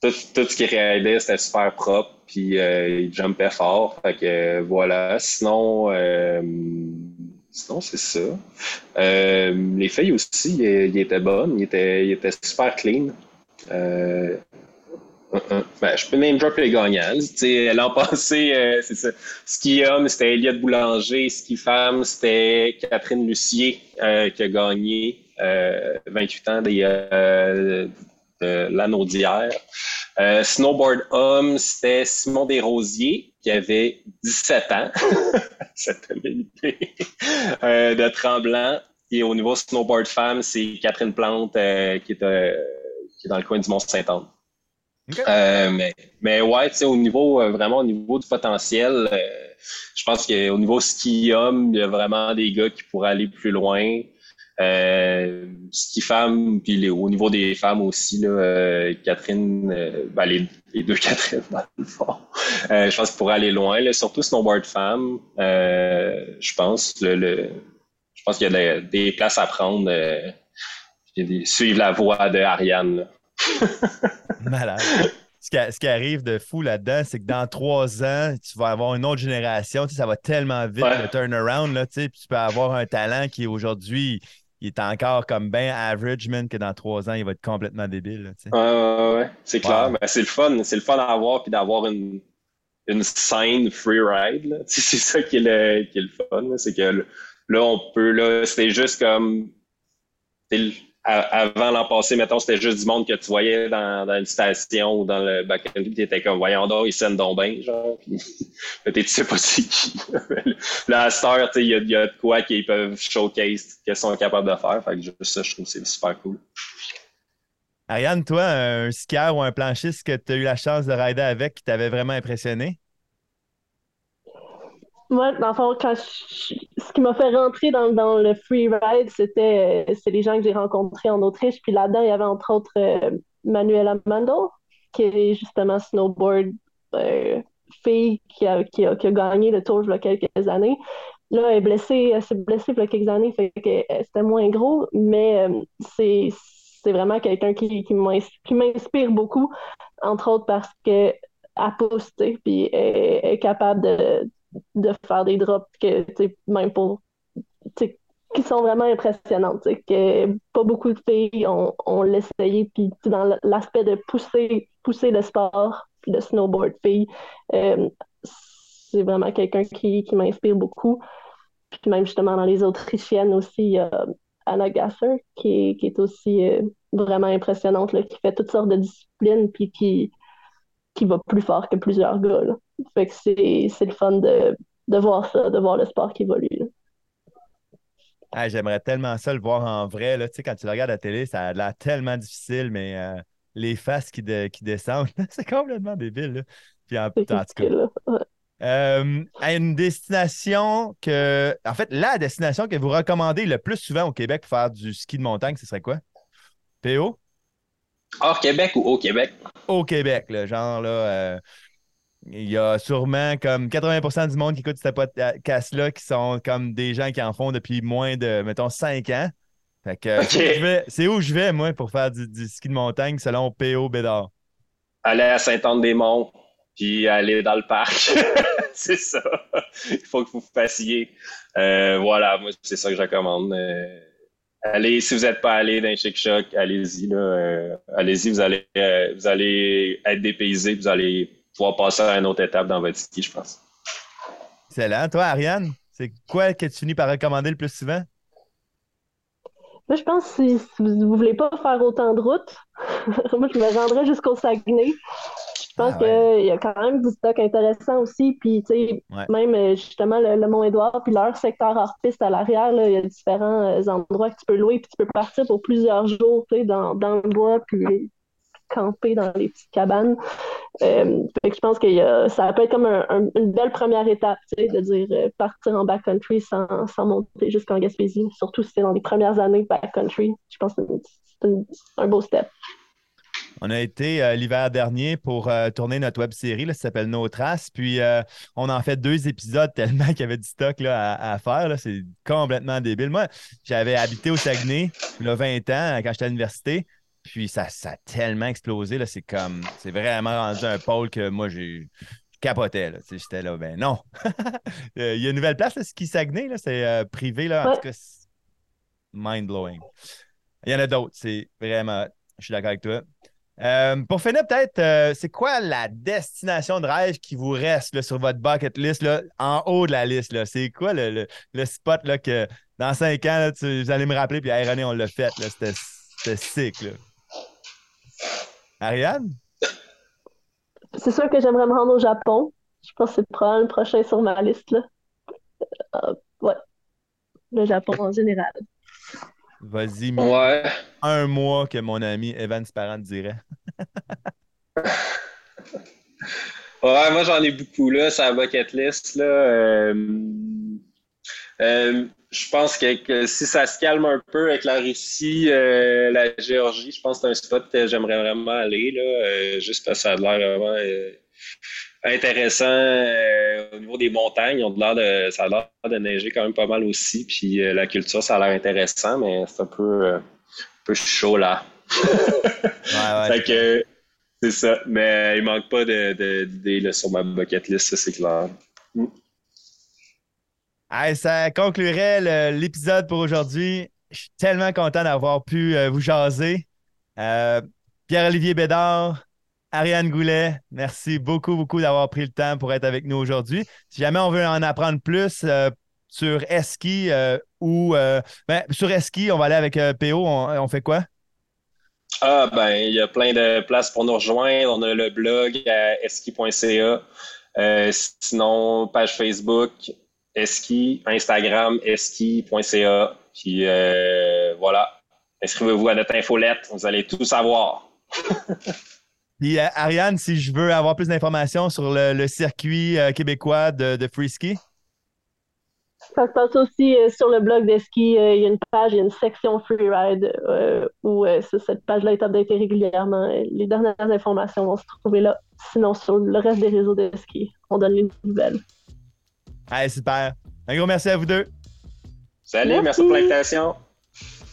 tout, tout ce qui raidait, c'était super propre, puis euh, il jumpait fort. Fait que euh, voilà. Sinon, euh, sinon c'est ça. Euh, les filles aussi, ils, étaient bonnes, ils étaient super clean. Euh, ben, je peux même drop les gagnants. L'an passé, c'est ça. Ski homme, c'était Elliot Boulanger. Ski femme, c'était Catherine Lucier qui a gagné 28 ans des, euh, l'anneau d'hier. Euh, snowboard homme, c'était Simon Desrosiers, qui avait 17 ans. Cette euh, de Tremblant. Et au niveau snowboard femme, c'est Catherine Plante euh, qui, est, euh, qui est dans le coin du Mont-Saint-Anne. Mais, mais ouais, au niveau, vraiment au niveau du potentiel, je pense qu'au niveau ski homme, il y a vraiment des gars qui pourraient aller plus loin. Euh, ski femme, puis au niveau des femmes aussi, là, euh, Catherine, euh, ben, les, deux Catherine, dans le fond. Euh, je pense qu'il pourrait aller loin, là, surtout snowboard femme. je pense. Le, je pense qu'il y a des, places à prendre. suivre la voie de Ariane.
Malade. Ce qui, arrive de fou là-dedans, c'est que dans trois ans, tu vas avoir une autre génération. Tu sais, ça va tellement vite, le turnaround. Là, tu, sais, puis tu peux avoir un talent qui aujourd'hui il est encore comme bien average, man, que dans trois ans, il va être complètement débile.
ouais, ouais, ouais. C'est clair. Mais c'est le fun. C'est le fun à avoir puis d'avoir une, une scène free ride. C'est ça qui est le, qui est le fun. C'est que là, on peut, là, c'était juste comme avant l'an passé, mettons, c'était juste du monde que tu voyais dans, une station ou dans le back-end, tu étais comme, voyons donc, ils sonnent donc genre, tu sais pas c'est qui. Là, à cette il y, y, a de quoi qu'ils peuvent showcase, qu'ils sont capables de faire, fait que juste ça, je trouve que c'est super cool.
Ariane, toi, un skieur ou un planchiste que tu as eu la chance de rider avec qui t'avait vraiment impressionné?
Moi, dans le fond, quand ce qui m'a fait rentrer dans, dans le free ride, c'était euh, c'est les gens que j'ai rencontrés en Autriche. Puis là-dedans, il y avait entre autres euh, Manuela Mando, qui est justement snowboard euh, fille qui a, qui, a, qui a, gagné le tour il y a quelques années. Là, elle est blessée, elle s'est blessée il y a quelques années, fait que c'était moins gros, mais c'est c'est vraiment quelqu'un qui, qui m'inspire beaucoup, entre autres parce que elle pousse, puis elle est capable de, de faire des drops que, même pour, qui sont vraiment impressionnantes, que pas beaucoup de filles ont, ont l'essayé, puis dans l'aspect de pousser, pousser le sport, le snowboard fille, euh, c'est vraiment quelqu'un qui, qui m'inspire beaucoup. Puis même justement dans les Autrichiennes aussi, il y a Anna Gasser qui, qui est aussi euh, vraiment impressionnante, là, qui fait toutes sortes de disciplines, puis qui, qui va plus fort que plusieurs gars. Fait que c'est le fun de, de, voir ça, de voir le sport qui évolue.
J'aimerais tellement ça le voir en vrai. Là. Tu sais, quand tu le regardes à la télé, ça a l'air tellement difficile, mais euh, les faces qui, qui descendent, c'est complètement débile. Là. Puis en, tout cas. Euh, une destination que. En fait, la destination que vous recommandez le plus souvent au Québec pour faire du ski de montagne, ce serait quoi? PO?
Hors Québec ou au Québec?
Au Québec, là, genre là. Euh, il y a sûrement comme 80% du monde qui écoute cette podcast-là qui sont comme des gens qui en font depuis moins de, mettons, 5 ans. Fait que c'est où, je vais, moi, pour faire du, ski de montagne selon P.O. Bédard?
Aller à Saint-Anne-des-Monts, puis aller dans le parc. c'est ça. Il faut que vous vous passiez. Euh, voilà, moi, c'est ça que je recommande. Euh, allez, si vous n'êtes pas allé dans Chic Choc, allez-y. Euh, allez-y, vous allez, vous allez être dépaysé, vous allez pouvoir passer à une autre étape dans votre ski, je pense.
Excellent. Toi, Ariane, c'est quoi que tu finis par recommander le plus souvent?
Moi, je pense que si, vous ne voulez pas faire autant de routes, moi, je me rendrais jusqu'au Saguenay. Je pense
Ah
qu'il y a quand même du stock intéressant aussi. Puis, tu sais,
Ouais.
même euh, justement le, le Mont-Édouard, puis leur secteur hors piste à l'arrière, là, il y a différents euh, endroits que tu peux louer, puis tu peux partir pour plusieurs jours, tu sais, dans, dans le bois, puis camper dans les petites cabanes. Euh, je pense que ça peut être comme un- un- une belle première étape, de dire euh, partir en backcountry sans, monter jusqu'en Gaspésie, surtout si c'est dans les premières années de backcountry. Je pense que c'est un beau step.
On a été euh, l'hiver dernier pour tourner notre web série, là, ça s'appelle Nos Traces. Puis on en fait deux épisodes tellement qu'il y avait du stock là, à, à faire. C'est complètement débile. Moi, j'avais habité au Saguenay il y a 20 ans quand j'étais à l'université. Puis ça, ça a tellement explosé. là. C'est comme c'est vraiment rendu un pôle que moi j'ai capotais. là. J'étais là, ben non. Euh, Il y a une nouvelle place, là, Ski Saguenay, là, c'est euh, privé. Là, en
Ouais.
tout cas, mind-blowing. Il y en a d'autres, c'est vraiment. Je suis d'accord avec toi. Euh, pour finir, peut-être, euh, c'est quoi la destination de rêve qui vous reste là, sur votre bucket list, là, en haut de la liste? là? C'est quoi le, le- le spot là, que dans cinq ans, là, tu- vous allez me rappeler, puis hey, René, on l'a fait. là, C'était c'était sick. Là. Ariane?
C'est sûr que j'aimerais me rendre au Japon. Je pense que c'est probablement le prochain sur ma liste, là. Euh, ouais. Le Japon en général.
Vas-y,
Ouais.
un mois que mon ami Evan Parent dirait.
Ouais, moi j'en ai beaucoup là, sur la bucket list. Là. Euh, euh, je pense que, que si ça se calme un peu avec la Russie, euh, la Géorgie, je pense que c'est un spot que j'aimerais vraiment aller, là, euh, juste parce que ça a l'air vraiment euh, intéressant au niveau des montagnes. De ça a l'air de neiger quand même pas mal aussi. Puis la culture, ça a l'air intéressant, mais c'est un peu, un peu chaud là.
Ouais, ouais,
Fait que c'est ça. Mais il manque pas de- de- d'idées sur ma bucket list, ça c'est clair.
Ça conclurait l'épisode pour aujourd'hui. Je suis tellement content d'avoir pu euh, vous jaser. Euh, Pierre-Olivier Bédard, Ariane Goulet, merci beaucoup, beaucoup d'avoir pris le temps pour être avec nous aujourd'hui. Si jamais on veut en apprendre plus euh, sur Eski ou ben, sur Eski, on va aller avec PO. On, fait quoi?
Ah, ben, il y a plein de places pour nous rejoindre. On a le blog à eski.ca. Sinon, page Facebook, Eski, Instagram, eski.ca. Puis euh, voilà, inscrivez-vous à notre infolette. Vous allez tout savoir.
Puis euh, Ariane, si je veux avoir plus d'informations sur le, le circuit euh, québécois de, de free ski,
Ça se passe aussi euh, sur le blog d'Eski. euh, il y a une page, il y a une section freeride euh, où euh, ce- cette page-là est updatée régulièrement. Les dernières informations vont se trouver là. Sinon, sur le reste des réseaux de ski, on donne les nouvelles.
Allez, super. Un gros merci à vous deux.
Salut,
Merci.
merci pour l'invitation.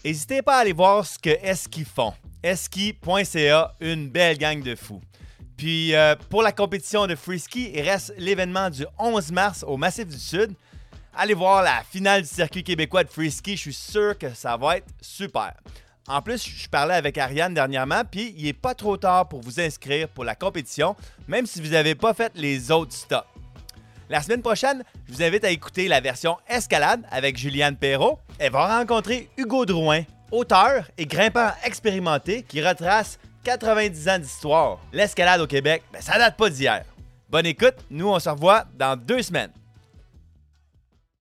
N'hésitez pas à aller voir ce que Eski font. Eski.ca, une belle gang de fous. Puis euh, pour la compétition de free ski, il reste l'événement du 11 mars au Massif du Sud. Allez voir la finale du circuit québécois de free ski, je suis sûr que ça va être super. En plus, je parlais avec Ariane dernièrement, puis il n'est pas trop tard pour vous inscrire pour la compétition, même si vous n'avez pas fait les autres stops. La semaine prochaine, je vous invite à écouter la version Escalade avec Juliane Perrault. Elle va rencontrer Hugo Drouin, auteur et grimpeur expérimenté qui retrace 90 ans d'histoire. L'escalade au Québec, ben, ça date pas d'hier. Bonne écoute, nous on se revoit dans deux semaines.